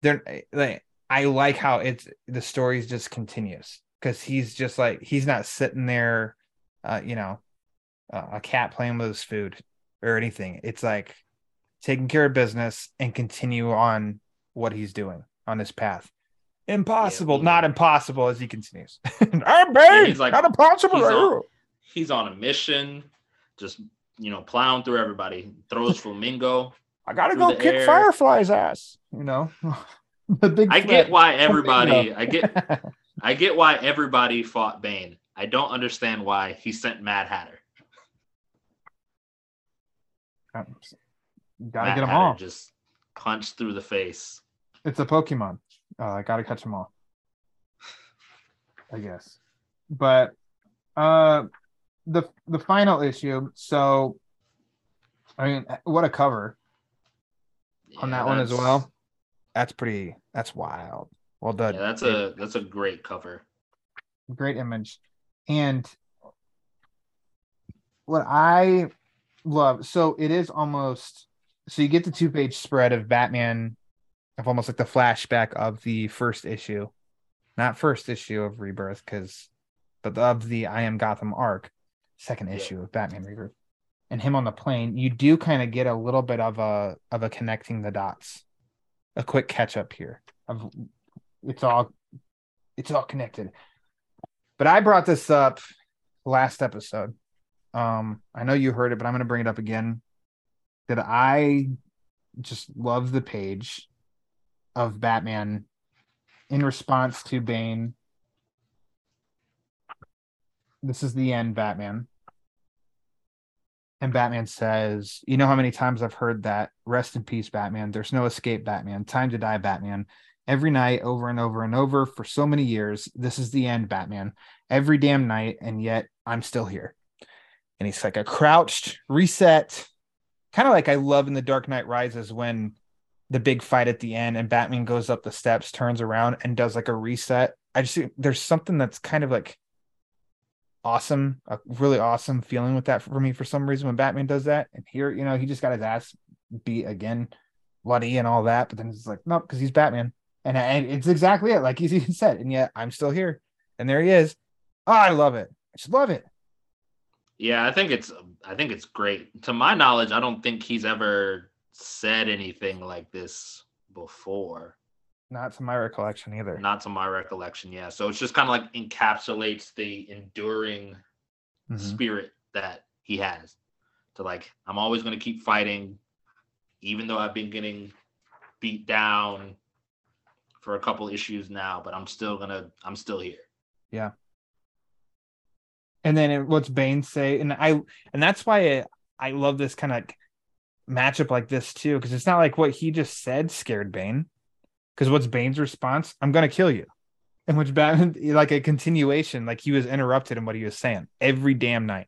they're like I like how it's the story just continues because he's just like he's not sitting there, uh, you know, uh, a cat playing with his food or anything. It's like taking care of business and continue on what he's doing on this path. Impossible, Yeah. not impossible, as he continues. [laughs] I'm Yeah, he's like- not impossible. he's on- He's on a mission, just you know, plowing through everybody. Throws [laughs] flamingo. I gotta go kick air. Firefly's ass. You know, [laughs] the big. I threat. get why [laughs] everybody. I get. I get why everybody fought Bane. I don't understand why he sent Mad Hatter. gotta Mad get them Hatter all. just punched through the face. It's a Pokemon. Uh, I gotta catch them all. I guess, but uh, the the final issue. So, I mean, what a cover on that one as well. That's pretty. That's wild. Well done. Yeah, that's a that's a great cover. great image and what i love so it is almost so you get the two page spread of batman of almost like the flashback of the first issue not first issue of rebirth because but of the i am gotham arc second Yeah. issue of batman rebirth and him on the plane you do kind of get a little bit of a of a connecting the dots a quick catch up here of it's all it's all connected but I brought this up last episode. Um, I know you heard it, but I'm going to bring it up again. That I just love the page of Batman in response to Bane. This is the end, Batman. And Batman says, You know how many times I've heard that? Rest in peace, Batman. There's no escape, Batman. Time to die, Batman. Every night, over and over and over for so many years. This is the end, Batman. Every damn night, and yet I'm still here. And he's like a crouched reset, kind of like I love in The Dark Knight Rises when the big fight at the end and Batman goes up the steps, turns around, and does like a reset. I just there's something that's kind of like awesome, a really awesome feeling with that for me for some reason when Batman does that. And here, you know, he just got his ass beat again, bloody and all that. But then it's like, no, because he's Batman. And, and it's exactly it, like he's even [laughs] said. And yet I'm still here. And there he is. Oh, I love it. I just love it. Yeah, I think it's I think it's great. To my knowledge, I don't think he's ever said anything like this before. Not to my recollection either. Not to my recollection, yeah. So it's just kind of like encapsulates the enduring Mhm. spirit that he has. To like, I'm always gonna keep fighting, even though I've been getting beat down for a couple issues now, but I'm still gonna I'm still here. Yeah. And then it, what's Bane say, and I and that's why I, I love this kind of matchup like this too, because it's not like what he just said scared Bane. Because what's Bane's response? I'm gonna kill you. And which Batman [laughs] like a continuation, like he was interrupted in what he was saying every damn night.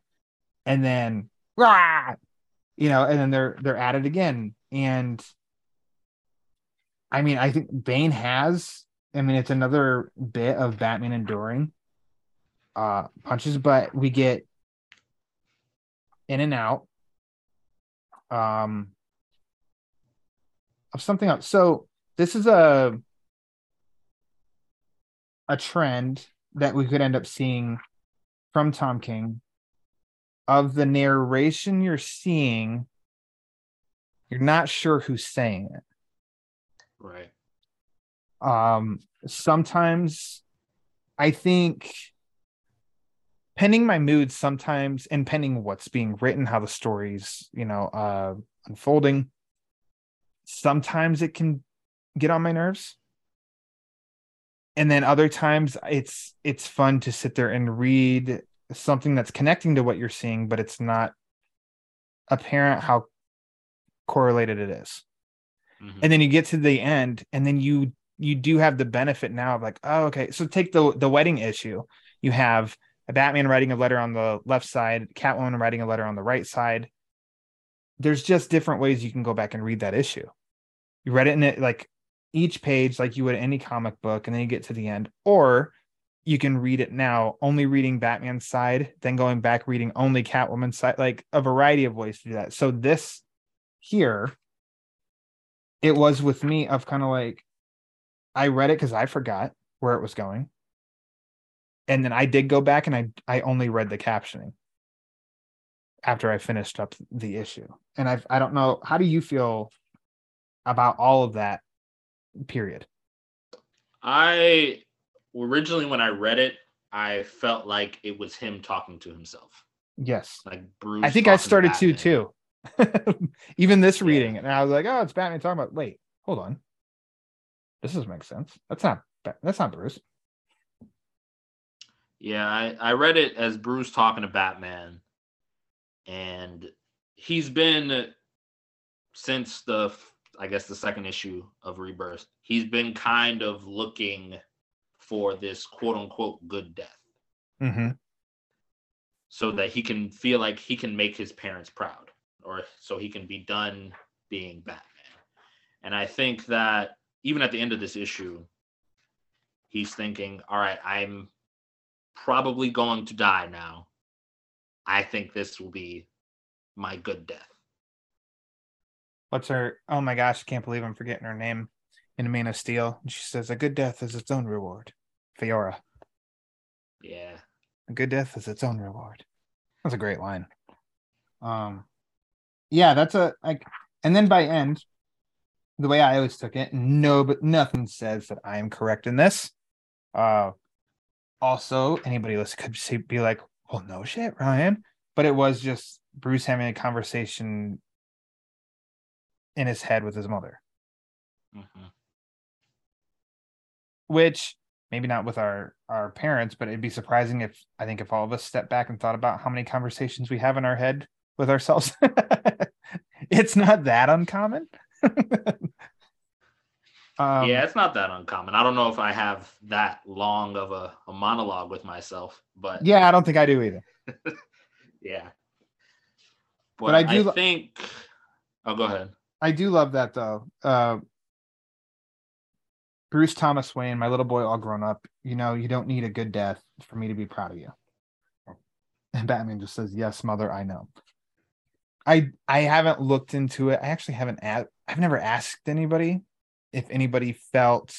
And then rah, you know, and then they're they're at it again. And I mean, I think Bane has. I mean, it's another bit of Batman enduring uh punches, but we get in and out um of something else. So this is a a trend that we could end up seeing from Tom King of the narration you're seeing, you're not sure who's saying it. Right. Um, sometimes I think pending my mood sometimes and pending what's being written, how the story's, you know, uh unfolding, sometimes it can get on my nerves. And then other times it's it's fun to sit there and read something that's connecting to what you're seeing, but it's not apparent how correlated it is. Mhm. And then you get to the end, and then you you do have the benefit now of like, oh, okay. So take the the wedding issue. You have a Batman writing a letter on the left side, Catwoman writing a letter on the right side. There's just different ways you can go back and read that issue. You read it in it like each page, like you would any comic book, and then you get to the end, or you can read it now, only reading Batman's side, then going back reading only Catwoman's side, like a variety of ways to do that. So this here, it was with me of kind of like I read it because I forgot where it was going. And then I did go back and I I only read the captioning after I finished up the issue. And I I don't know how do you feel about all of that period? I originally when I read it, I felt like it was him talking to himself. Yes. Like Bruce. I think I started to too. [laughs] Even this Yeah. reading, and I was like, "Oh, it's Batman talking about." Wait, hold on. This doesn't make sense. That's not. That's not Bruce. Yeah, I, I read it as Bruce talking to Batman, and he's been since the I guess the second issue of Rebirth. He's been kind of looking for this quote unquote good death, Mm-hmm. so that he can feel like he can make his parents proud, or so he can be done being Batman. And I think that even at the end of this issue, he's thinking, "All right, I'm probably going to die now. I think this will be my good death. What's her? Oh my gosh, I can't believe I'm forgetting her name in Man of Steel. And she says, "A good death is its own reward." Faora. Yeah. A good death is its own reward. That's a great line. Um, yeah, that's a like, and then by end, the way I always took it, no, but nothing says that I am correct in this. Uh, also, anybody listening could say, be like, "Well, no shit, Ryan," but it was just Bruce having a conversation in his head with his mother, Mhm. which maybe not with our our parents, but it'd be surprising if I think if all of us stepped back and thought about how many conversations we have in our head with ourselves. [laughs] it's not that uncommon. [laughs] um, yeah, it's not that uncommon. I don't know if I have that long of a, a monologue with myself, but yeah, I don't think I do either. [laughs] yeah. But I I do li- think. Oh, go ahead. I do love that though. Uh, Bruce Thomas Wayne, my little boy, all grown up. You know, you don't need a good death for me to be proud of you. And Batman just says, "Yes, mother, I know." I I haven't looked into it. I actually haven't. a- I've never asked anybody if anybody felt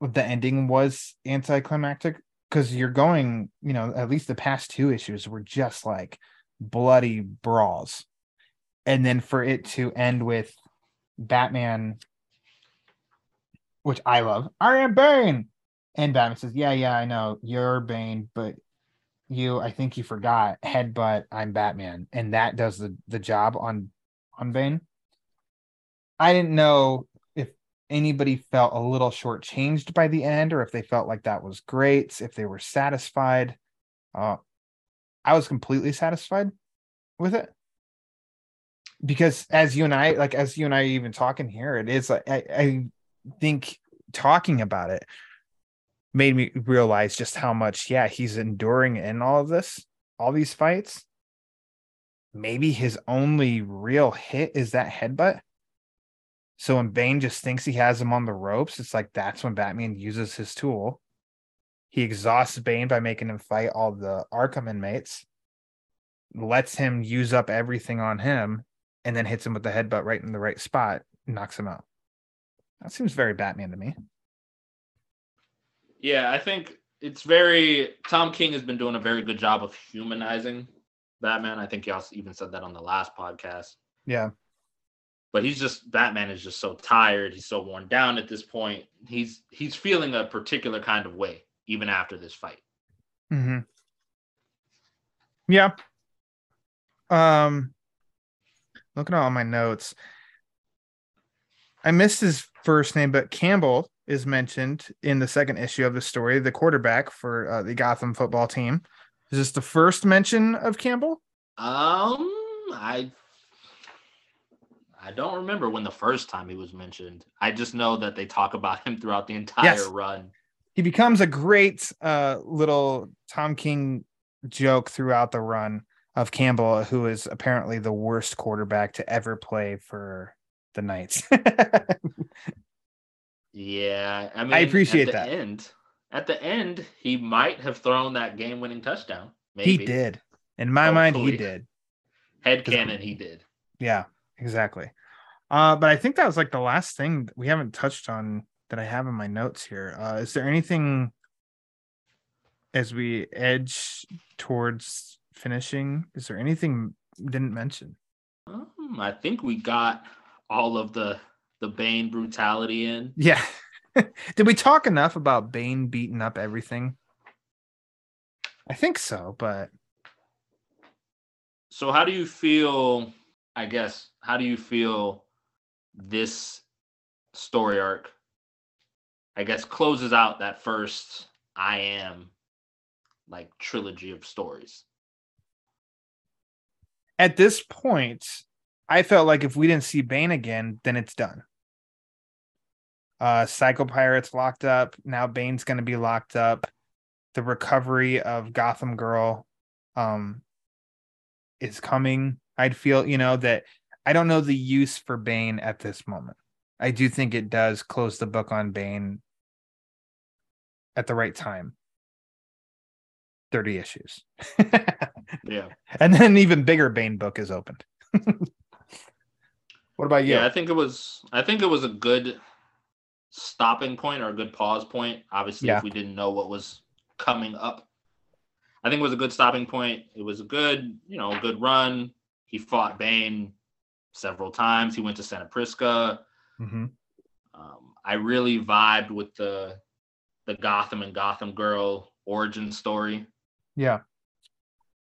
the ending was anticlimactic because you're going. You know, at least the past two issues were just like bloody brawls and then for it to end with Batman, which I love, I am Bane, and Batman says, "Yeah, yeah, I know you're Bane, but you, I think you forgot, headbutt, I'm Batman," and that does the the job on on Bane. I didn't know if anybody felt a little shortchanged by the end, or if they felt like that was great, if they were satisfied. Uh, I was completely satisfied with it because as you and I like as you and I even talking here, it is like I, I think talking about it made me realize just how much, yeah, he's enduring in all of this, all these fights. maybe his only real hit is that headbutt. So when Bane just thinks he has him on the ropes, it's like that's when Batman uses his tool. He exhausts Bane by making him fight all the Arkham inmates, lets him use up everything on him, and then hits him with the headbutt right in the right spot, knocks him out. That seems very Batman to me. Yeah, I think it's very Tom King has been doing a very good job of humanizing Batman. I think he also even said that on the last podcast. Yeah. But he's just Batman is just so tired. He's so worn down at this point. He's he's feeling a particular kind of way even after this fight. Mm-hmm. Yeah. Um looking at all my notes. I missed his first name, but Campbell is mentioned in the second issue of the story, the quarterback for uh, the Gotham football team. Is this the first mention of Campbell? Um, I I don't remember when the first time he was mentioned. I just know that they talk about him throughout the entire Yes. run. He becomes a great uh, little Tom King joke throughout the run of Campbell, who is apparently the worst quarterback to ever play for the Knights. Yeah, I mean, I appreciate at that. the End, at the end, he might have thrown that game-winning touchdown. he did. In my mind, he did. Head canon, he did. Yeah, exactly. Uh, but I think that was like the last thing we haven't touched on that I have in my notes here. Uh, is there anything as we edge towards finishing? Is there anything didn't mention? Um, I think we got all of the the Bane brutality in. Yeah. [laughs] Did we talk enough about Bane beating up everything? I think so, but So how do you feel? I guess how do you feel this story arc? I guess closes out that first I am like trilogy of stories. At this point, I felt like if we didn't see Bane again, then it's done. Uh Psycho Pirates locked up. Now Bane's gonna be locked up. The recovery of Gotham Girl um is coming. I'd feel, you know, that I don't know the use for Bane at this moment. I do think it does close the book on Bane at the right time. 30 issues. [laughs] Yeah. [laughs] and then an even bigger Bane book is opened. [laughs] what about you? Yeah, I think it was I think it was a good stopping point or a good pause point. Obviously, Yeah. if we didn't know what was coming up. I think it was a good stopping point. It was a good, you know, good run. He fought Bane several times. He went to Santa Prisca. Mhm. Um, I really vibed with the the Gotham and Gotham Girl origin story. Yeah.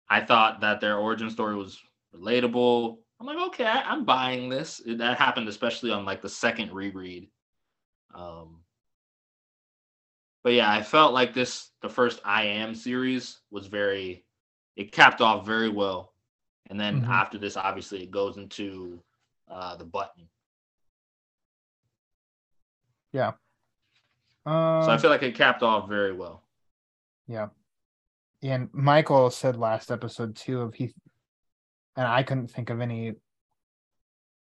I thought that their origin story was relatable. I'm like, okay, I, I'm buying this. It- that happened especially on like the second reread. Um, but yeah, I felt like this the first I Am series was very it capped off very well. And then Mhm. after this, obviously it goes into uh the button. Yeah. Um, So I feel like it capped off very well. yeah. And Michael said last episode too of he, and I couldn't think of any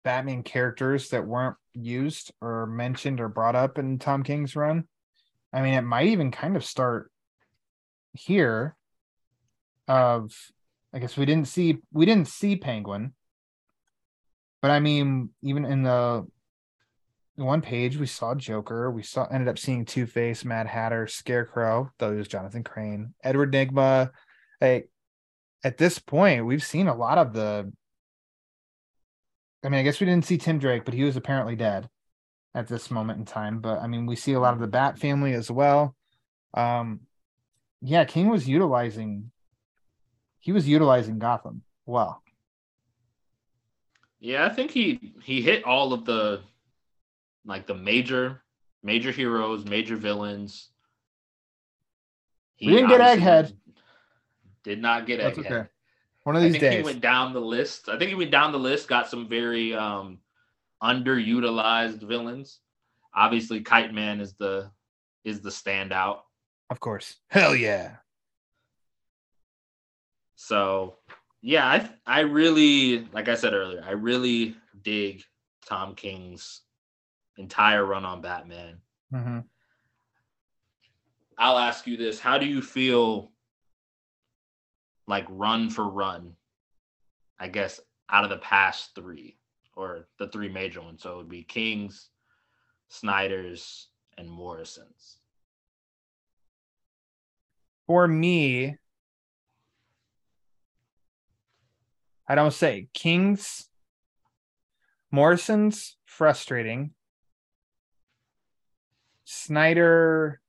Batman characters that weren't used or mentioned or brought up in Tom King's run. I mean, it might even kind of start here. Of, I guess we didn't see we didn't see Penguin, but I mean, even in the one page we saw Joker, we saw ended up seeing Two Face, Mad Hatter, Scarecrow, was Jonathan Crane, Edward Nygma. Like at this point, we've seen a lot of the. I mean, I guess we didn't see Tim Drake, but he was apparently dead at this moment in time. But I mean, we see a lot of the Bat family as well. Um, yeah, King was utilizing. He was utilizing Gotham well. Yeah, I think he he hit all of the like the major major heroes, major villains. He We didn't get Egghead. Did not get That's Egghead. okay. One of I these think days. he went down the list. I think he went down the list, got some very um underutilized villains. Obviously, Kite Man is the is the standout. Of course. Hell yeah. So yeah, I I really like I said earlier, I really dig Tom King's entire run on Batman. Mm-hmm. I'll ask you this: How do you feel like run for run? I guess out of the past three or the three major ones, so it would be King's, Snyder's, and Morrison's. For me, I don't say Kings, Morrison's frustrating. Snyder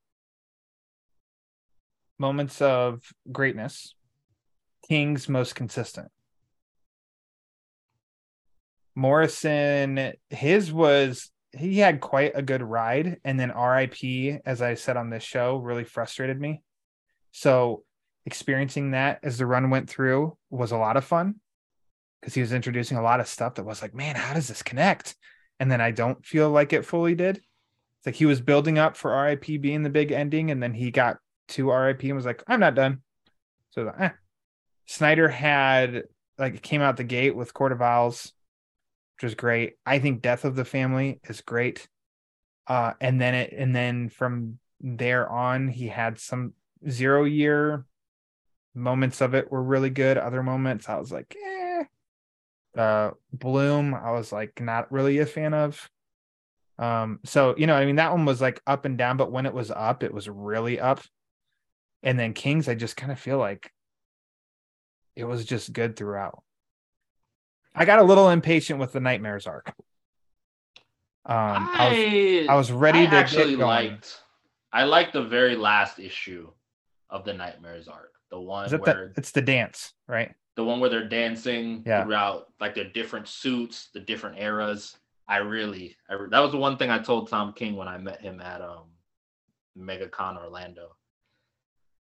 moments of greatness. King's most consistent. Morrison, his was he had quite a good ride, and then RIP, as I said on this show, really frustrated me. So experiencing that as the run went through was a lot of fun because he was introducing a lot of stuff that was like, man, how does this connect? And then I don't feel like it fully did. It's like he was building up for RIP being the big ending, and then he got to RIP and was like, I'm not done. So eh. Snyder had like it came out the gate with Court of Owls, which was great. I think Death of the Family is great. Uh, and then it and then from there on, he had some zero year moments of it were really good. Other moments I was like, eh. Uh, Bloom, I was like not really a fan of. Um, so you know, I mean, that one was like up and down, but when it was up, it was really up. And then Kings, I just kind of feel like it was just good throughout. I got a little impatient with the Knightmares arc. Um, I, was, I was ready I to actually liked. I liked the very last issue of the Knightmares arc, the one where the, it's the dance, right? the one where they're dancing Yeah. throughout like their different suits, the different eras. I really, I, that was the one thing I told Tom King when I met him at um MegaCon Orlando.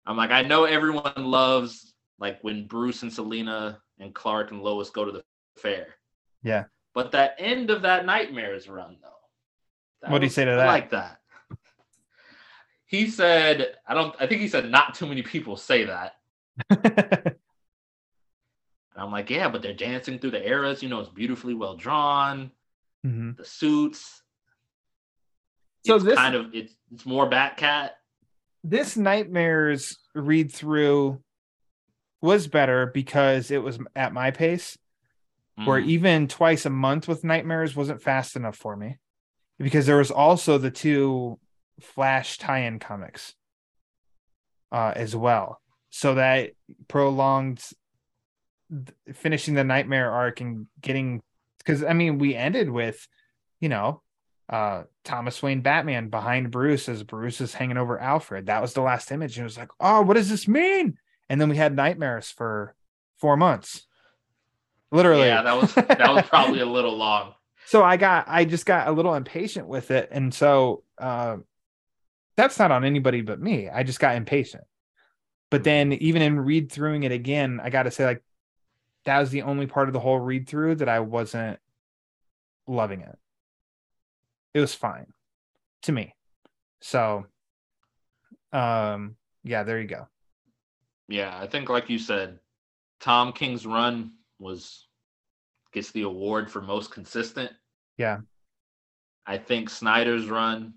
I'm like, I know everyone loves like when Bruce and Selina and Clark and Lois go to the fair. Yeah. But that end of that Knightmares run though. that What'd he was- say to that? I like that. He said, I don't I think he said not too many people say that. [laughs] And I'm like, yeah, but they're dancing through the eras. You know, it's beautifully well drawn. Mhm. The suits. So it's this- kind of it's it's more Batcat. This Knightmares read through was better because it was at my pace. where Mhm. even twice a month with Knightmares wasn't fast enough for me because there was also the two flash tie-in comics uh as well so that prolonged finishing the Knightmare arc and getting because i mean we ended with you know uh thomas wayne batman behind bruce as bruce is hanging over alfred. That was the last image. And it was like oh what does this mean? And then we had Knightmares for four months. Literally. Yeah, that was that was probably a little long. [laughs] so i got i just got a little impatient with it. And so uh, that's not on anybody but me. I just got impatient. But then even in read throughing it again i gotta say like that was the only part of the whole read through that i wasn't loving it it was fine to me so um yeah there you go Yeah, I think like you said, Tom King's run was gets the award for most consistent. Yeah. I think Snyder's run,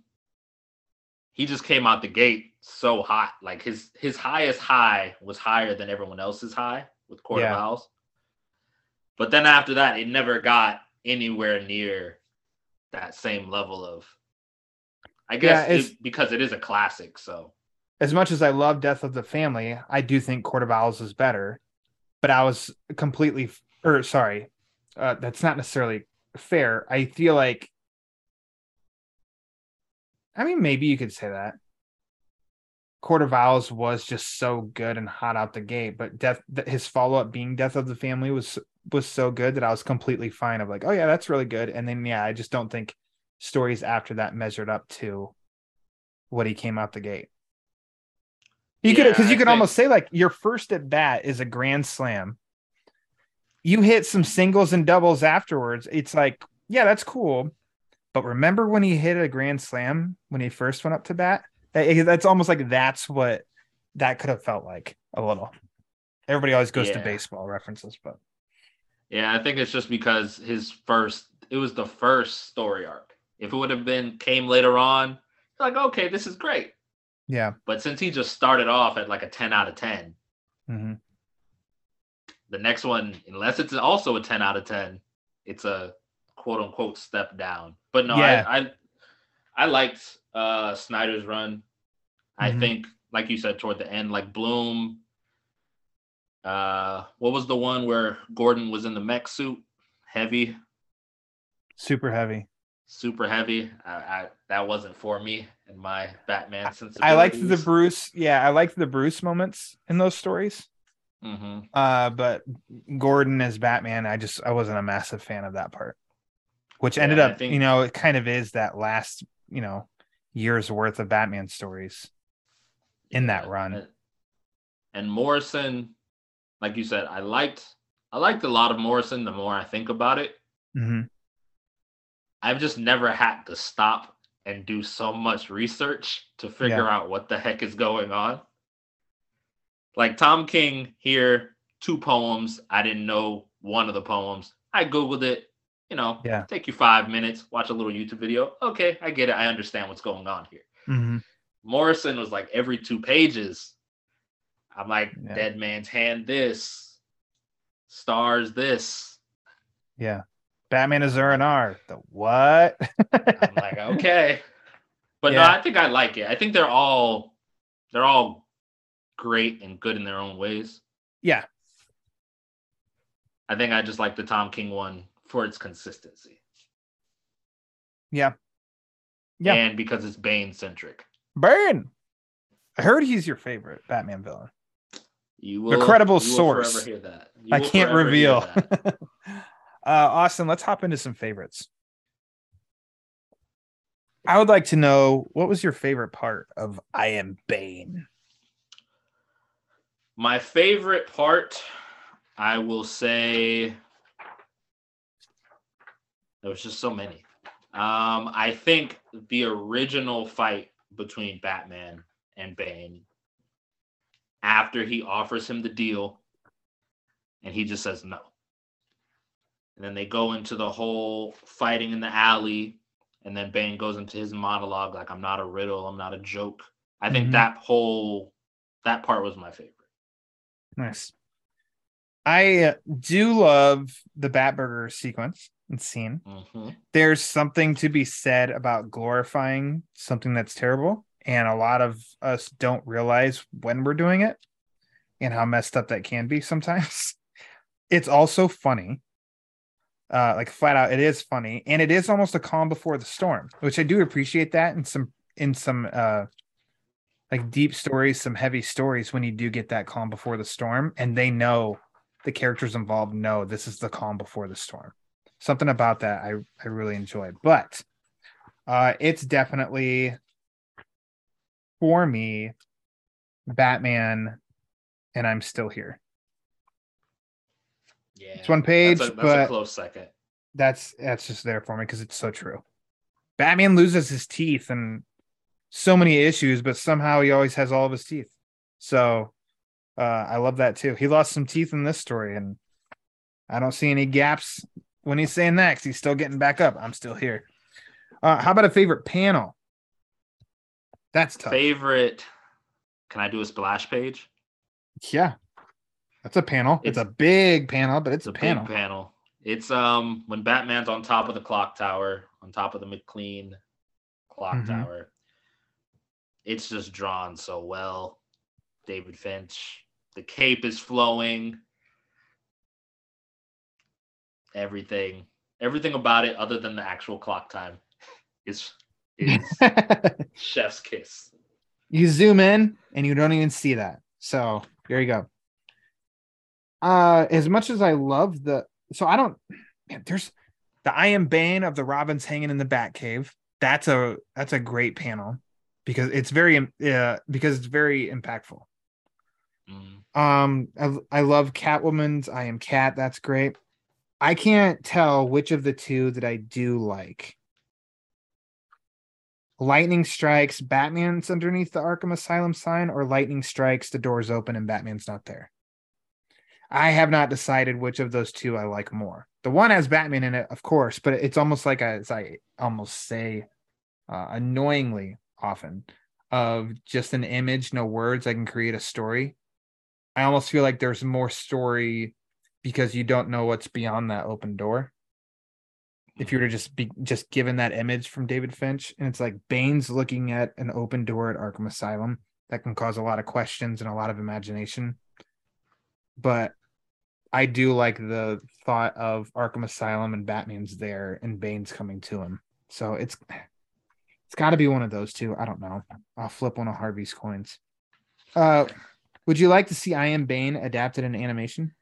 he just came out the gate so hot. Like his his highest high was higher than everyone else's high with Court Yeah. of Owls. But then after that, it never got anywhere near that same level of I guess it's- it, because it is a classic. So as much as I love Death of the Family, I do think Court of Owls is better. But I was completely, or sorry, uh, that's not necessarily fair. I feel like, I mean, maybe you could say that. Court of Owls was just so good and hot out the gate, but Death, his follow up being Death of the Family was was so good that I was completely fine. Of like, oh yeah, that's really good. And then yeah, I just don't think stories after that measured up to what he came out the gate. You could because you I could think- almost say like your first at bat is a grand slam. You hit some singles and doubles afterwards. It's like, yeah, that's cool. But remember when he hit a grand slam when he first went up to bat? That- eh, That's almost like that's what that could have felt like a little. Everybody always goes to baseball references, but Yeah, I think it's just because his first it was the first story arc. If it would have been came later on, like okay, this is great. yeah. But since he just started off at like a 10 out of 10, hmm the next one, unless it's also a 10 out of 10, it's a quote unquote step down. But no, Yeah. I, I I liked uh Snyder's run. I Mhm. think, like you said, toward the end, like Bloom. Uh what was the one where Gordon was in the mech suit? Heavy, Super heavy. super heavy. I, I that wasn't for me and my Batman sensibilities. I liked the Bruce. Yeah, I liked the Bruce moments in those stories. hmm Uh, but Gordon as Batman, I just I wasn't a massive fan of that part. Which ended Yeah, up, think- you know, it kind of is that last, you know, year's worth of Batman stories in that run. And Morrison, like you said, I liked I liked a lot of Morrison the more I think about it. hmm I've just never had to stop and do so much research to figure out what the heck is going on. Like Tom King here, two poems. I didn't know one of the poems. I Googled it, you know, Yeah. take you five minutes, watch a little YouTube video. Okay, I get it. I understand what's going on here. hmm Morrison was like every two pages. I'm like, Yeah. Dead Man's Hand this, Stars this. Yeah. Batman Zur-En-Arrh. The what? I'm like, [laughs] okay. But no, I think I like it. I think they're all they're all great and good in their own ways. yeah. I think I just like the Tom King one for its consistency. Yeah. Yeah. And because it's Bane centric. Bane. I heard he's your favorite Batman villain. You will credible you will source. hear that. You I can't reveal. [laughs] uh, Austin, let's hop into some favorites. I would like to know what was your favorite part of I Am Bane? My favorite part, I will say, there was just so many. Um, I think the original fight between Batman and Bane, after he offers him the deal, and he just says no. And then they go into the whole fighting in the alley, and then Bane goes into his monologue like, "I'm not a riddle, I'm not a joke." I think Mhm. that whole that part was my favorite. Nice. I uh, do love the Batburger sequence and scene. hmm There's something to be said about glorifying something that's terrible, and a lot of us don't realize when we're doing it and how messed up that can be sometimes. [laughs] It's also funny. Uh, like flat out, it is funny, and it is almost a calm before the storm, which I do appreciate that in some in some uh like deep stories, some heavy stories when you do get that calm before the storm, and they know the characters involved know this is the calm before the storm. Something about that I I really enjoyed, but uh it's definitely for me Batman and I'm still here. Yeah, It's one page, That's a, that's but a close second. that's that's just there for me because it's so true. Batman loses his teeth and so many issues, but somehow he always has all of his teeth. So uh, I love that too. He lost some teeth in this story, and I don't see any gaps when he's saying that 'cause he's still getting back up. I'm still here. Uh, how about a favorite panel? That's tough. Favorite? Can I do a splash page? yeah, that's a panel. It's, It's- a big panel, but it's, It's a panel. panel. It's um when Batman's on top of the clock tower, on top of the McLean clock Mhm. tower. It's just drawn so well. David Finch. The cape is flowing. Everything, everything about it, other than the actual clock time, is is [laughs] chef's kiss. you zoom in and you don't even see that. So there you go. Uh as much as I love the so I don't man, there's the I am Bane of the Robins hanging in the Batcave. That's a that's a great panel because it's very uh because it's very impactful. Mm. Um I, I love Catwoman's I am Cat. That's great. I can't tell which of the two that I do like. Lightning strikes, Batman's underneath the Arkham Asylum sign, or lightning strikes, the doors open and Batman's not there. I have not decided which of those two I like more. The one has Batman in it, of course, but it's almost like a, as I almost say, uh, annoyingly often of just an image, no words. I can create a story. I almost feel like there's more story because you don't know what's beyond that open door. If you were to just be just given that image from David Finch, and it's like Bane's looking at an open door at Arkham Asylum that can cause a lot of questions and a lot of imagination. But I do like the thought of Arkham Asylum and Batman's there and Bane's coming to him. So it's it's got to be one of those two. I don't know. I'll flip one of Harvey's coins. Uh, would you like to see I Am Bane adapted in animation?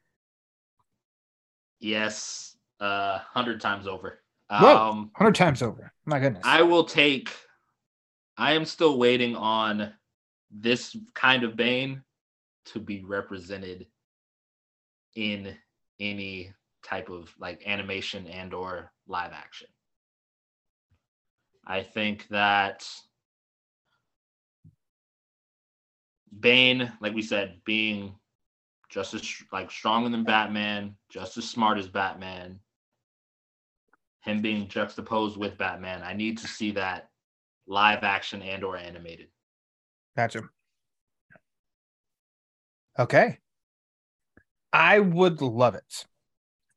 Yes, uh, hundred times over. Um, hundred times over. My goodness. I will take. I am still waiting on this kind of Bane to be represented in any type of like animation and or live action. I think that Bane, like we said, being just as like stronger than Batman, just as smart as Batman, him being juxtaposed with Batman. I need to see that live action and or animated. Gotcha. Okay. I would love it.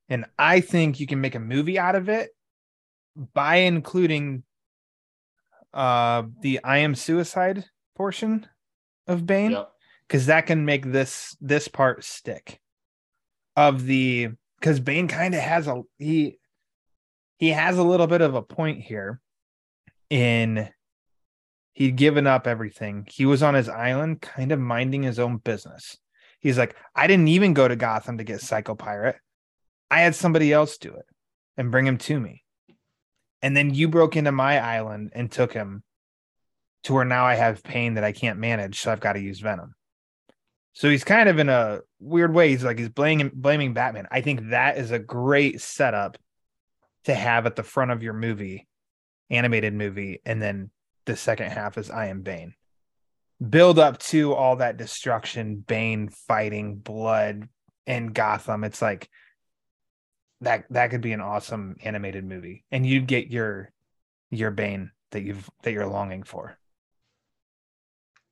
And I think you can make a movie out of it by including uh the I am suicide portion of Bane Yep. because that can make this this part stick of the because Bane kind of has a he he has a little bit of a point here in he'd given up everything. He was on his island, kind of minding his own business. He's like, I didn't even go to Gotham to get Psycho Pirate. I had somebody else do it and bring him to me. And then you broke into my island and took him to where now I have pain that I can't manage, so I've got to use Venom. So he's kind of in a weird way. He's like he's blaming blaming Batman. I think that is a great setup to have at the front of your movie, animated movie, and then the second half is I am Bane. Build up to all that destruction, Bane fighting, blood, and Gotham. It's like that that could be an awesome animated movie. And you'd get your your Bane that you've that you're longing for.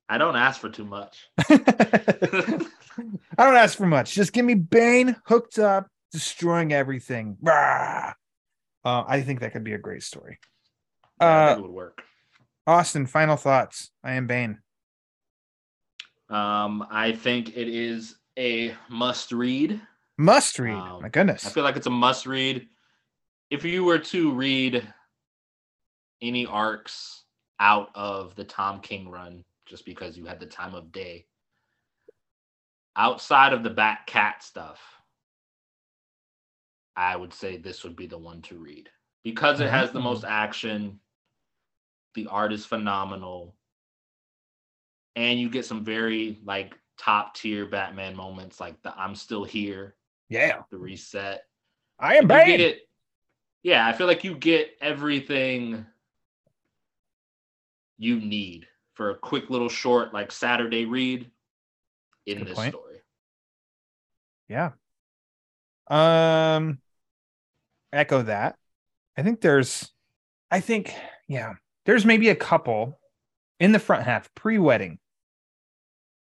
I don't ask for too much. [laughs] [laughs] I don't ask for much. Just give me Bane hooked up, destroying everything. Rah! Uh, I think that could be a great story. Yeah, Uh, it would work. Austin, final thoughts. I am Bane. Um, I think it is a must read. Must read. Um, My goodness. I feel like it's a must read. If you were to read any arcs out of the Tom King run, just because you had the time of day, outside of the Bat Cat stuff, I would say this would be the one to read because it has the most action. The art is phenomenal. And you get some very like top tier Batman moments like the I'm still here, yeah. the reset. I am Bane. get, yeah, I feel like you get everything you need for a quick little short like Saturday read in Good this point. story. Yeah. Um echo that. I think there's I think yeah, there's maybe a couple in the front half pre-wedding.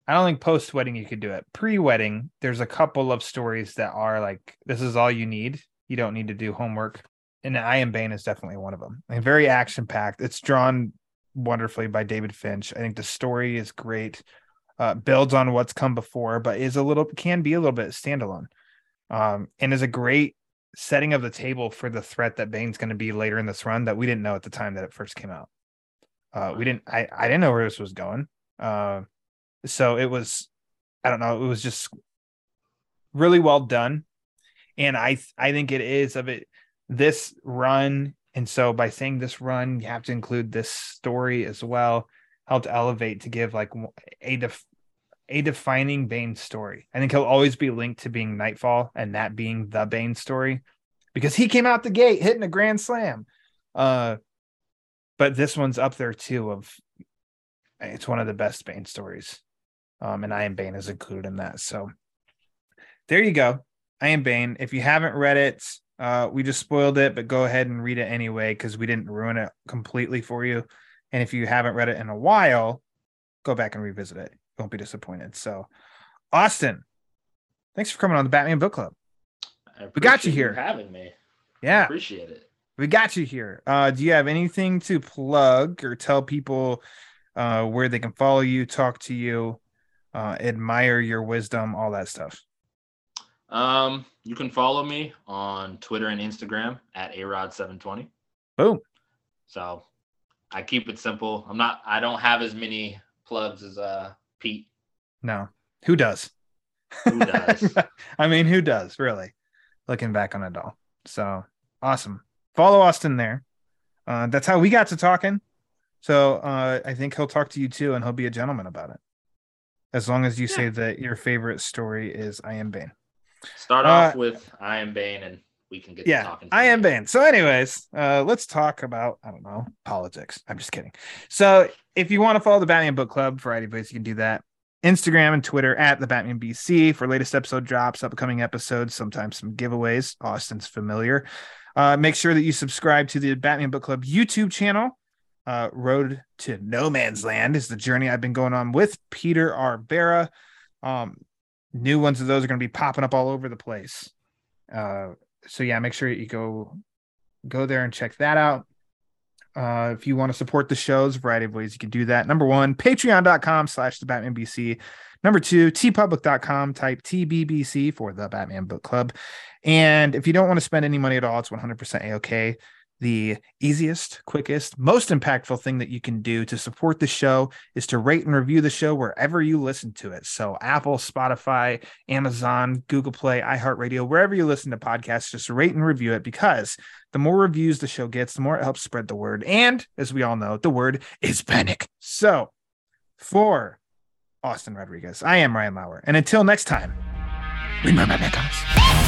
I don't think post-wedding you could do it. Pre-wedding, there's a couple of stories that are like this is all you need. You don't need to do homework. And I am Bane is definitely one of them. And very action-packed. It's drawn wonderfully by David Finch. I think the story is great. Uh, builds on what's come before, but is a little can be a little bit standalone um, and is a great setting of the table for the threat that Bane's going to be later in this run that we didn't know at the time that it first came out. Uh, we didn't. I I didn't know where this was going. Uh, so it was, I don't know. It was just really well done, and I I think it is of it this run. And so by saying this run, you have to include this story as well. Helped elevate to give like a def- a defining Bane story. I think he'll always be linked to being Knightfall and that being the Bane story because he came out the gate hitting a grand slam. Uh, but this one's up there too. Of it's one of the best Bane stories, um, and I am Bane is included in that. So there you go. I am Bane. If you haven't read it, uh, we just spoiled it, but go ahead and read it anyway because we didn't ruin it completely for you. And if you haven't read it in a while, go back and revisit it. You won't be disappointed. So, Austin, thanks for coming on the Batman Book Club. I We got you here. having me. I Yeah, appreciate it. we got you here. Uh, do you have anything to plug or tell people uh, where they can follow you, talk to you, uh, admire your wisdom, all that stuff? Um, you can follow me on Twitter and Instagram at arod720. Boom. So I keep it simple. I'm not. I don't have as many plugs as uh Pete. No, who does? Who does? [laughs] I mean, who does really? Looking back on it all. So awesome. Follow Austin there. Uh, that's how we got to talking. So uh, I think he'll talk to you too, and he'll be a gentleman about it. As long as you say that your favorite story is I am Bane. Start Uh, off with I am Bane, and we can get to Yeah. I am. Bane. So, anyways, uh, let's talk about I don't know politics. I'm just kidding. So, if you want to follow the Batman Book Club, variety of ways you can do that. Instagram and Twitter at the Batman BC for latest episode drops, upcoming episodes, sometimes some giveaways. Austin's familiar. Uh, make sure that you subscribe to the Batman Book Club YouTube channel. Uh, Road to No Man's Land is the journey I've been going on with Peter Arbera. Um, new ones of those are going to be popping up all over the place. Uh, so yeah, make sure you go go there and check that out. Uh, if you want to support the shows, variety of ways you can do that. Number one, patreon.com slash the Batman BC. Number two, teepublic.com, type TBBC for the Batman Book Club. And if you don't want to spend any money at all, it's 100% A-OK. The easiest, quickest, most impactful thing that you can do to support the show is to rate and review the show wherever you listen to it. So Apple, Spotify, Amazon, Google Play, iHeartRadio, wherever you listen to podcasts, just rate and review it because the more reviews the show gets, the more it helps spread the word. And as we all know, the word is panic. So for Austin Rodriguez, I am Ryan Lauer. And until next time, remember, guys.